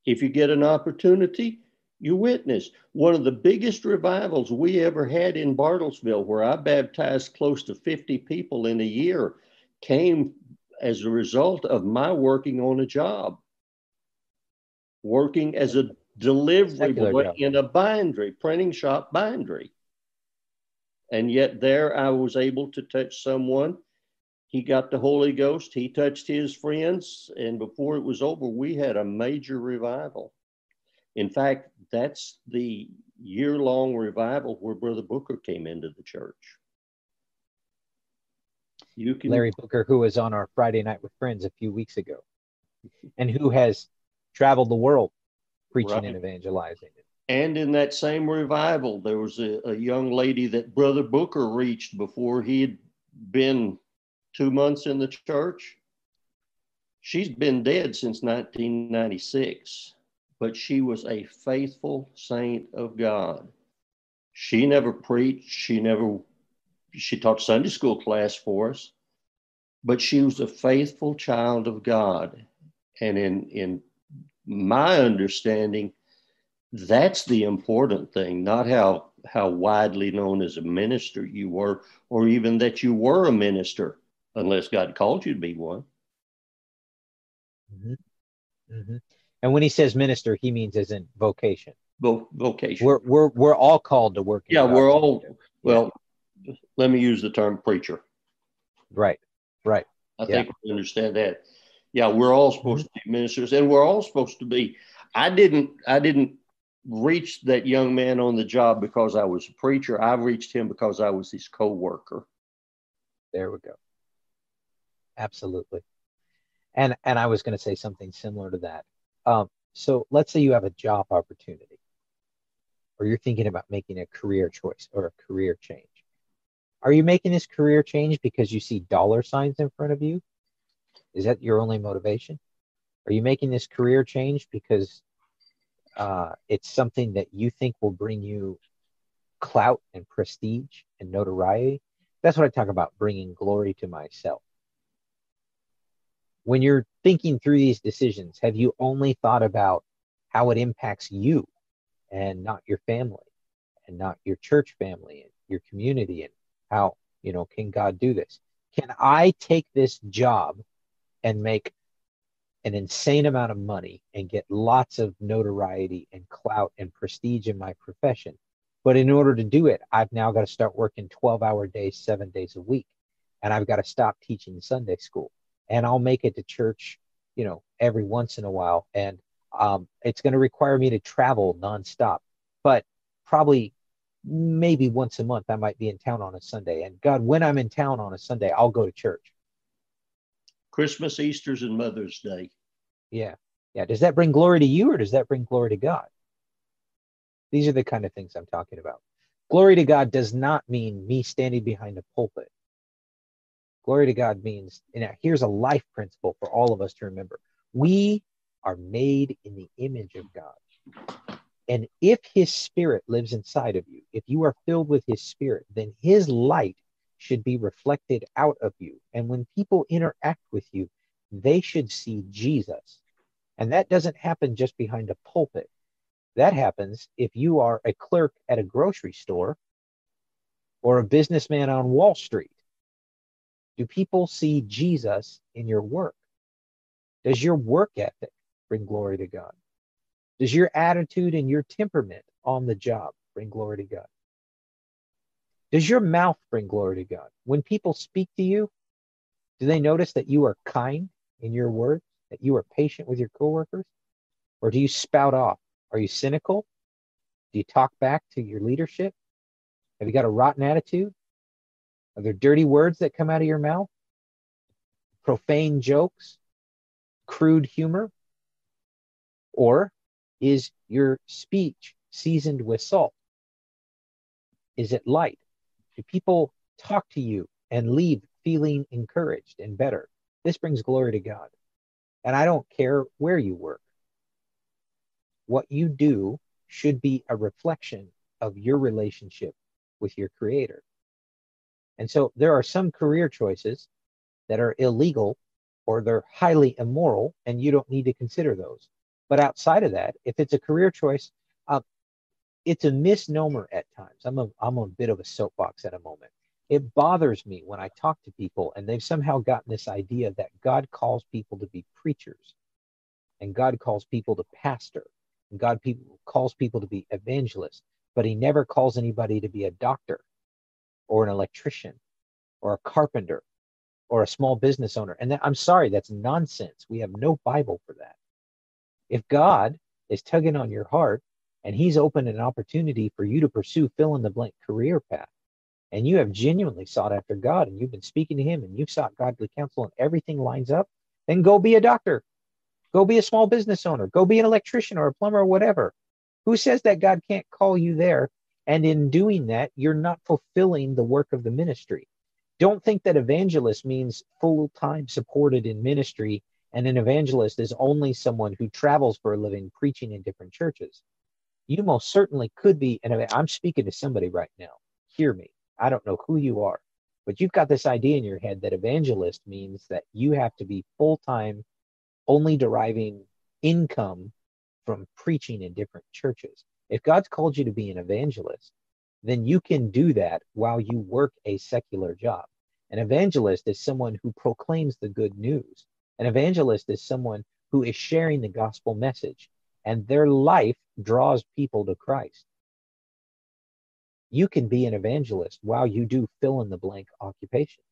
If you get an opportunity, you witness. One of the biggest revivals we ever had in Bartlesville, where I baptized close to 50 people in a year, came as a result of my working on a job, working as a delivery boy job. in a bindery, printing shop bindery. And yet, there I was able to touch someone he got the Holy Ghost. He touched his friends, and before it was over, we had a major revival. In fact, that's the year long revival where Brother Booker came into the church. You can, Larry Booker, who was on our Friday night with friends a few weeks ago, and who has traveled the world preaching Right. and evangelizing. and in that same revival, there was a, a young lady that Brother Booker reached before he had been two months in the church. She's been dead since 1996, but she was a faithful saint of God. She never preached, she never she taught Sunday school class for us, but she was a faithful child of God. And in in my understanding, that's the important thing, not how how widely known as a minister you were, or even that you were a minister, unless God called you to be one. Mhm. Mhm. And when he says minister, he means as in vocation. Vo- vocation. We're we're we're all called to work. yeah, we're all well. Let me use the term preacher. right, right. I Yeah. think we understand that. Yeah, we're all mm-hmm. supposed to be ministers, and we're all supposed to be. I didn't. I didn't reach that young man on the job because I was a preacher. I reached him because I was his co-worker. There we go. Absolutely. And and I was going to say something similar to that. Um, so let's say you have a job opportunity, or you're thinking about making a career choice or a career change. Are you making this career change because you see dollar signs in front of you? Is that your only motivation? Are you making this career change because uh, it's something that you think will bring you clout and prestige and notoriety? That's what I talk about bringing glory to myself. When you're thinking through these decisions, have you only thought about how it impacts you and not your family and not your church family and your community and how, you know, can God do this? Can I take this job and make an insane amount of money and get lots of notoriety and clout and prestige in my profession? But in order to do it, I've now got to start working 12 hour days, seven days a week. and I've got to stop teaching Sunday school. And I'll make it to church, you know, every once in a while. And um, it's going to require me to travel nonstop. But probably maybe once a month, I might be in town on a Sunday. And God, when I'm in town on a Sunday, I'll go to church. Christmas, Easter's, and Mother's Day. Yeah. Yeah. Does that bring glory to you or does that bring glory to God? These are the kind of things I'm talking about. Glory to God does not mean me standing behind a pulpit. Glory to God means, and here's a life principle for all of us to remember. We are made in the image of God. And if his spirit lives inside of you, if you are filled with his spirit, then his light should be reflected out of you. And when people interact with you, they should see Jesus. And that doesn't happen just behind a pulpit. That happens if you are a clerk at a grocery store or a businessman on Wall Street. Do people see Jesus in your work? Does your work ethic bring glory to God? Does your attitude and your temperament on the job bring glory to God? Does your mouth bring glory to God? When people speak to you, do they notice that you are kind in your words, that you are patient with your coworkers? Or do you spout off are you cynical? Do you talk back to your leadership? Have you got a rotten attitude? Are there dirty words that come out of your mouth? Profane jokes? Crude humor? Or is your speech seasoned with salt? Is it light? Do people talk to you and leave feeling encouraged and better? This brings glory to God. And I don't care where you work what you do should be a reflection of your relationship with your creator. And so there are some career choices that are illegal or they're highly immoral, and you don't need to consider those. But outside of that, if it's a career choice, uh, it's a misnomer at times. I'm a, I'm a bit of a soapbox at a moment. It bothers me when I talk to people and they've somehow gotten this idea that God calls people to be preachers and God calls people to pastor and God people, calls people to be evangelists, but he never calls anybody to be a doctor or an electrician or a carpenter or a small business owner. And that, I'm sorry, that's nonsense. We have no Bible for that. If God is tugging on your heart and he's opened an opportunity for you to pursue fill in the blank career path, and you have genuinely sought after God and you've been speaking to him and you've sought godly counsel and everything lines up, then go be a doctor. Go be a small business owner. Go be an electrician or a plumber or whatever. Who says that God can't call you there? And in doing that, you're not fulfilling the work of the ministry. Don't think that evangelist means full time supported in ministry, and an evangelist is only someone who travels for a living preaching in different churches. You most certainly could be, and I'm speaking to somebody right now. Hear me. I don't know who you are, but you've got this idea in your head that evangelist means that you have to be full time only deriving income from preaching in different churches. If God's called you to be an evangelist, then you can do that while you work a secular job. An evangelist is someone who proclaims the good news. An evangelist is someone who is sharing the gospel message, and their life draws people to Christ. You can be an evangelist while you do fill in the blank occupation.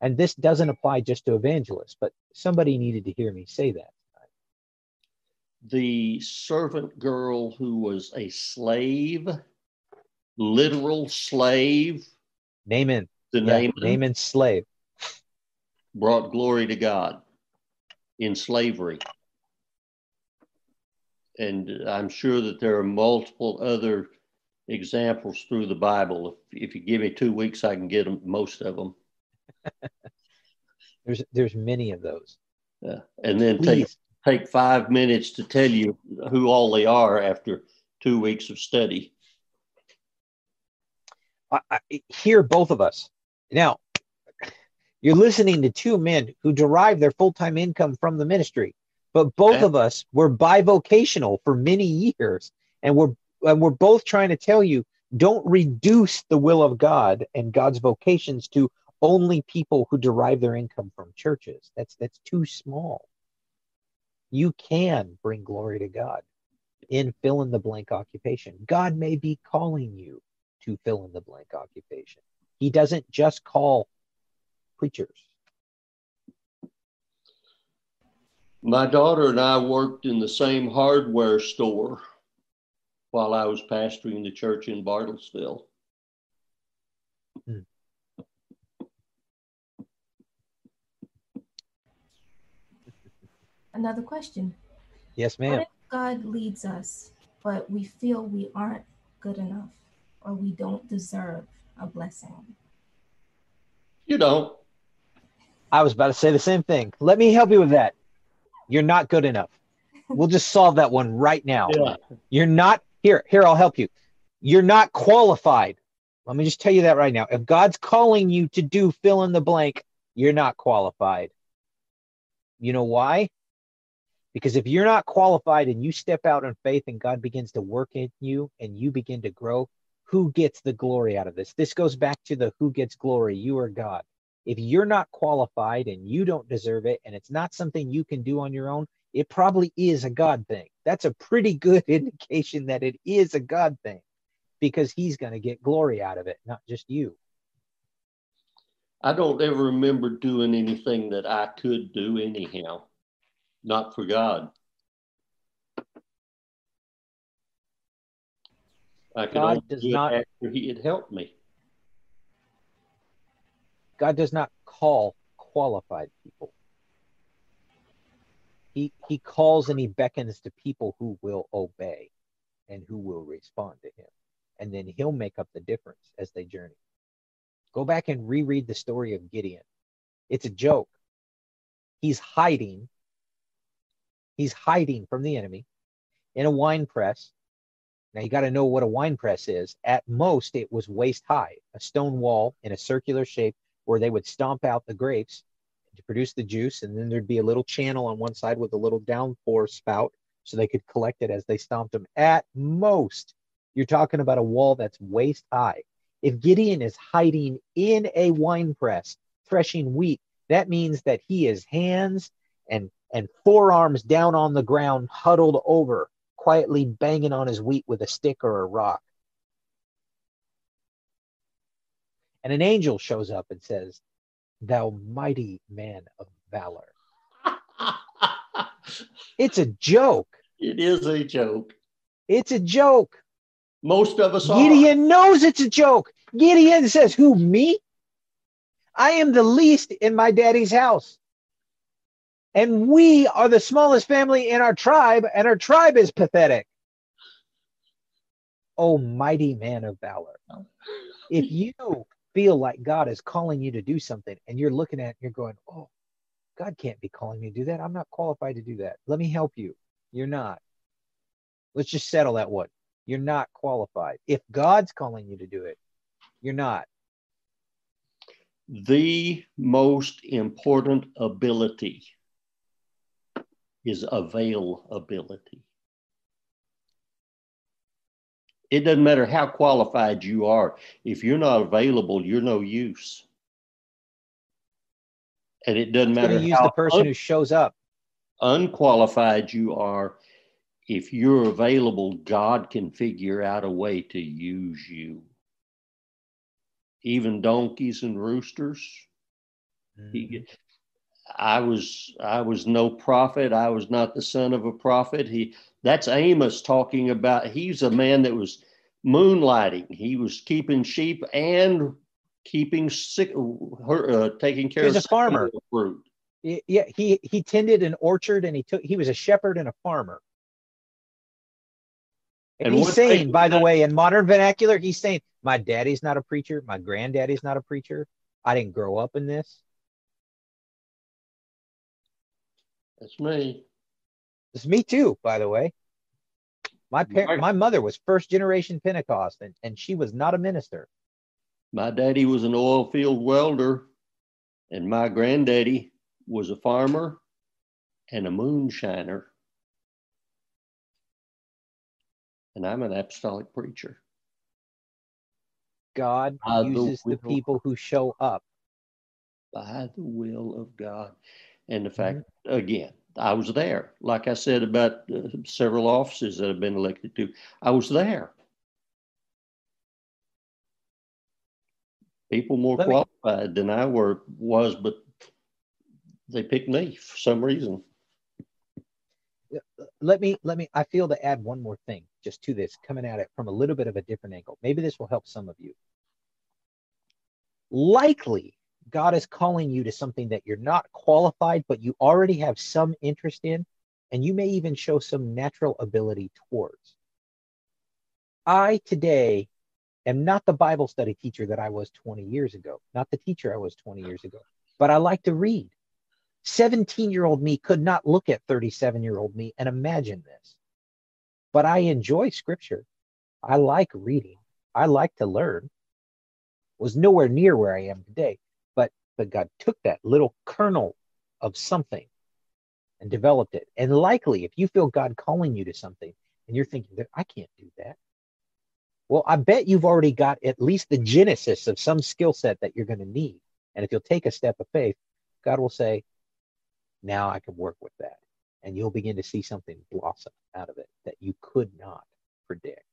And this doesn't apply just to evangelists, but somebody needed to hear me say that. The servant girl who was a slave, literal slave. Naaman. The yeah, Naaman. Naaman's slave. Brought glory to God in slavery. And I'm sure that there are multiple other examples through the Bible. If, if you give me two weeks, I can get them, most of them. [laughs] there's there's many of those. Yeah. And then Please. take take five minutes to tell you who all they are after two weeks of study. I, I hear both of us now. You're listening to two men who derive their full time income from the ministry, but both yeah. of us were bivocational for many years, and we're and we're both trying to tell you don't reduce the will of God and God's vocations to only people who derive their income from churches. That's that's too small. You can bring glory to God in fill in the blank occupation. God may be calling you to fill in the blank occupation. He doesn't just call preachers? My daughter and I worked in the same hardware store while I was pastoring the church in Bartlesville. Hmm. Another question. Yes, ma'am. What if God leads us, but we feel we aren't good enough or we don't deserve a blessing? You don't. I was about to say the same thing. Let me help you with that. You're not good enough. We'll just solve that one right now. Yeah. You're not here. Here, I'll help you. You're not qualified. Let me just tell you that right now. If God's calling you to do fill in the blank, you're not qualified. You know why? Because if you're not qualified and you step out in faith and God begins to work in you and you begin to grow, who gets the glory out of this? This goes back to the who gets glory, you or God. If you're not qualified and you don't deserve it and it's not something you can do on your own, it probably is a God thing. That's a pretty good [laughs] indication that it is a God thing because he's going to get glory out of it, not just you. I don't ever remember doing anything that I could do anyhow not for God. I could God does not after He had helped me. God does not call qualified people. He he calls and he beckons to people who will obey and who will respond to him. And then he'll make up the difference as they journey. Go back and reread the story of Gideon. It's a joke. He's hiding He's hiding from the enemy in a wine press. Now you got to know what a wine press is. At most, it was waist high, a stone wall in a circular shape where they would stomp out the grapes to produce the juice. And then there'd be a little channel on one side with a little downpour spout so they could collect it as they stomped them. At most, you're talking about a wall that's waist high. If Gideon is hiding in a wine press, threshing wheat, that means that he is hands and and forearms down on the ground, huddled over, quietly banging on his wheat with a stick or a rock. And an angel shows up and says, Thou mighty man of valor. [laughs] it's a joke. It is a joke. It's a joke. Most of us Gideon are. knows it's a joke. Gideon says, Who, me? I am the least in my daddy's house. And we are the smallest family in our tribe, and our tribe is pathetic. Oh, mighty man of valor. If [laughs] you feel like God is calling you to do something and you're looking at it, you're going, oh, God can't be calling me to do that. I'm not qualified to do that. Let me help you. You're not. Let's just settle that one. You're not qualified. If God's calling you to do it, you're not. The most important ability is availability. It doesn't matter how qualified you are. If you're not available, you're no use. And it doesn't matter use the person un- who shows up. Unqualified you are. If you're available, God can figure out a way to use you. Even donkeys and roosters. Mm-hmm. He, I was I was no prophet. I was not the son of a prophet. He that's Amos talking about. He's a man that was moonlighting. He was keeping sheep and keeping sick, uh, taking care. He's a farmer. Fruit. Yeah, he he tended an orchard and he took. He was a shepherd and a farmer. And, and he's saying, by the way, in modern vernacular, he's saying, "My daddy's not a preacher. My granddaddy's not a preacher. I didn't grow up in this." That's me. It's me too, by the way. My parent, my mother was first generation Pentecost, and, and she was not a minister. My daddy was an oil field welder, and my granddaddy was a farmer and a moonshiner. And I'm an apostolic preacher. God by uses the, the, people who show up. By the will of God. And the fact, mm-hmm. again, I was there. Like I said about uh, several offices that I've been elected to, I was there. People more let qualified qualified than I were was, but they picked me for some reason. Let me let me. I feel to add one more thing just to this, coming at it from a little bit of a different angle. Maybe this will help some of you. Likely, God is calling you to something that you're not qualified, but you already have some interest in, and you may even show some natural ability towards. I today am not the Bible study teacher that I was 20 years ago, not the teacher I was 20 years ago, but I like to read. 17 year old me could not look at 37 year old me and imagine this. But I enjoy scripture. I like reading. I like to learn. Was nowhere near where I am today, but God took that little kernel of something and developed it. And likely, if you feel God calling you to something and you're thinking that I can't do that, well, I bet you've already got at least the genesis of some skill set that you're going to need. And if you'll take a step of faith, God will say, now I can work with that. And you'll begin to see something blossom out of it that you could not predict.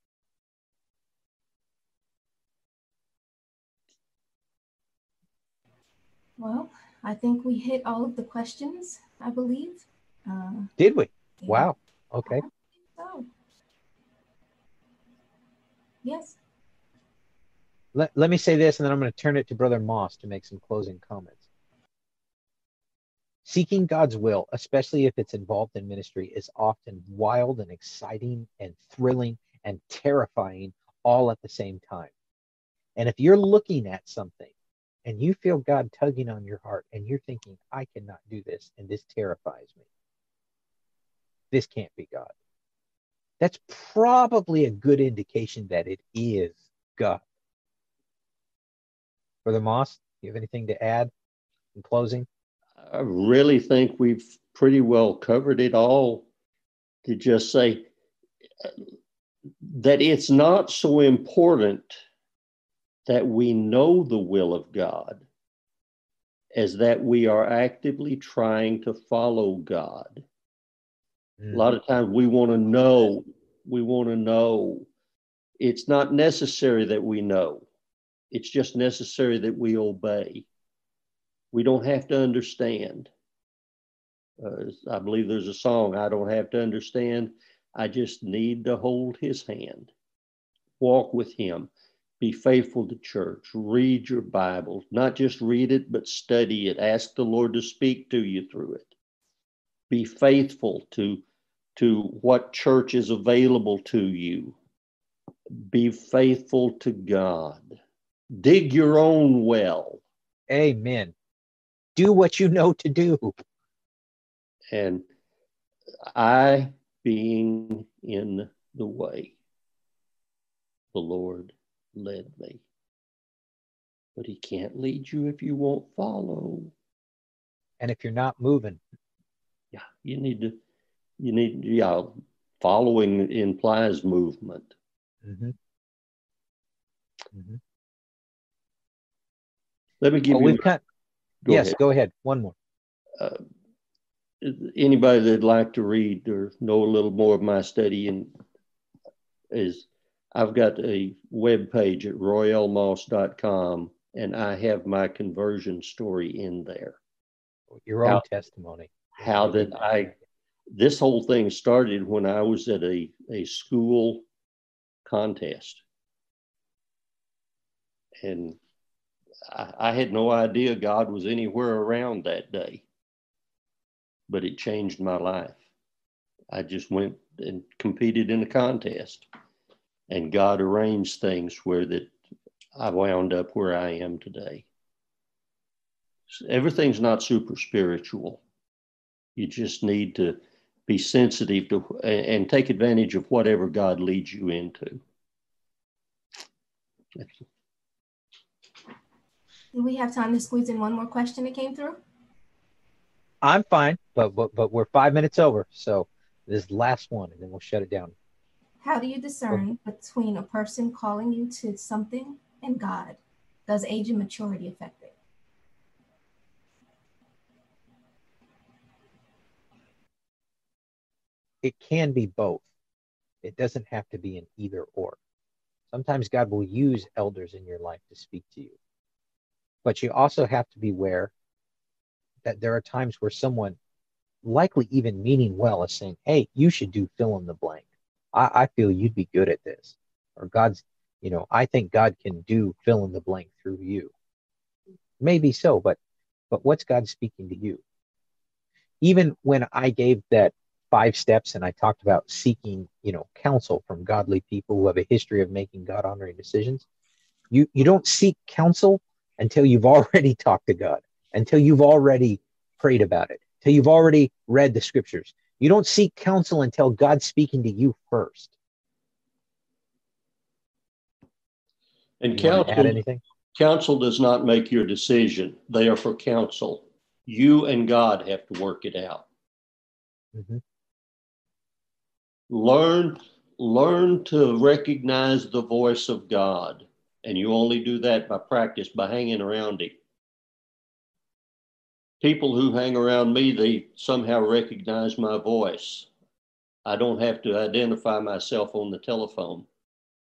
Well, I think we hit all of the questions, I believe. Uh, Did we? Yeah. Wow. Okay. So. Yes. Let, let me say this, and then I'm going to turn it to Brother Moss to make some closing comments. Seeking God's will, especially if it's involved in ministry, is often wild and exciting and thrilling and terrifying all at the same time. And if you're looking at something and you feel God tugging on your heart and you're thinking, I cannot do this and this terrifies me, this can't be God. That's probably a good indication that it is God. Brother Moss, do you have anything to add in closing? I really think we've pretty well covered it all to just say that it's not so important that we know the will of God as that we are actively trying to follow God. Mm. A lot of times we want to know, we want to know. It's not necessary that we know, it's just necessary that we obey. We don't have to understand. Uh, I believe there's a song, I don't have to understand. I just need to hold his hand, walk with him, be faithful to church, read your Bible, not just read it, but study it. Ask the Lord to speak to you through it. Be faithful to, to what church is available to you. Be faithful to God. Dig your own well. Amen do what you know to do. And I being in the way, the Lord led me. But he can't lead you if you won't follow. And if you're not moving. Yeah, you need to, you need, yeah, following implies movement. Mm-hmm. Mm-hmm. Let me give well, you. We've got, Go yes, ahead. go ahead. One more. Uh, anybody that'd like to read or know a little more of my study and is I've got a web page at royelmoss.com and I have my conversion story in there. Your own how, testimony. How that I this whole thing started when I was at a, a school contest. And I, I had no idea God was anywhere around that day, but it changed my life. I just went and competed in a contest, and God arranged things where that I wound up where I am today. Everything's not super spiritual. You just need to be sensitive to and take advantage of whatever God leads you into. Do we have time to squeeze in one more question that came through? I'm fine, but but, but we're five minutes over, so this last one, and then we'll shut it down. How do you discern between a person calling you to something and God? Does age and maturity affect it? It can be both. It doesn't have to be an either or. Sometimes God will use elders in your life to speak to you But you also have to be aware that there are times where someone, likely even meaning well, is saying, Hey, you should do fill in the blank. I, I feel you'd be good at this. Or God's, you know, I think God can do fill in the blank through you. Maybe so, but but what's God speaking to you? Even when I gave that five steps and I talked about seeking, you know, counsel from godly people who have a history of making God honoring decisions, you you don't seek counsel until you've [laughs] already talked to God, until you've already prayed about it, until you've already read the scriptures. You don't seek counsel until God's speaking to you first. And counsel, add anything? counsel does not make your decision. They are for counsel. You and God have to work it out. Mm-hmm. Learn, learn to recognize the voice of God. And you only do that by practice, by hanging around Him. People who hang around me, they somehow recognize my voice. I don't have to identify myself on the telephone.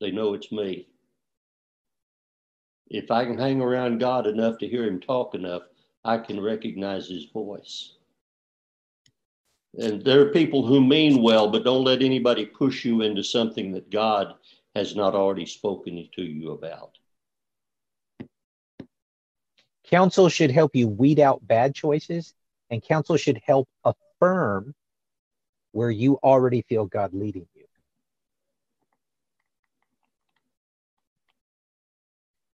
They know it's me if I can hang around God enough to hear him talk enough, I can recognize his voice. And there are people who mean well, but don't let anybody push you into something that God has not already spoken to you about. Counsel should help you weed out bad choices, and counsel should help affirm where you already feel God leading you.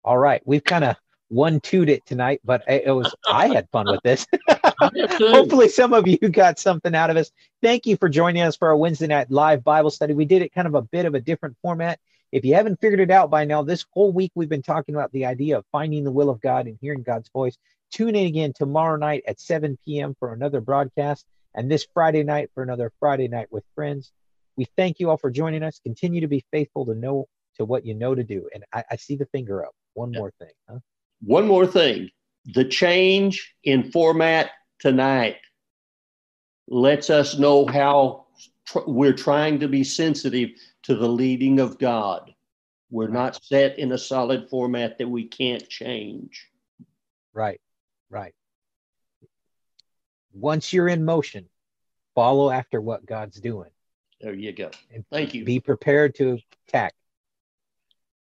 All right, we've kind of one twoed it tonight, but it was I had fun with this. [laughs] Hopefully, some of you got something out of us. Thank you for joining us for our Wednesday night live Bible study. We did it kind of a bit of a different format. If you haven't figured it out by now, this whole week we've been talking about the idea of finding the will of God and hearing God's voice. Tune in again tomorrow night at 7 p.m. for another broadcast, and this Friday night for another Friday night with friends. We thank you all for joining us. Continue to be faithful to know to what you know to do. And I, I see the finger up. One more thing, huh? One more thing. The change in format tonight lets us know how tr- we're trying to be sensitive to the leading of God. We're not set in a solid format that we can't change. Right, right. Once you're in motion, follow after what God's doing. There you go. And Thank you. Be prepared to attack.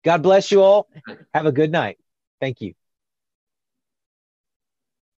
God bless you all. Have a good night. Thank you.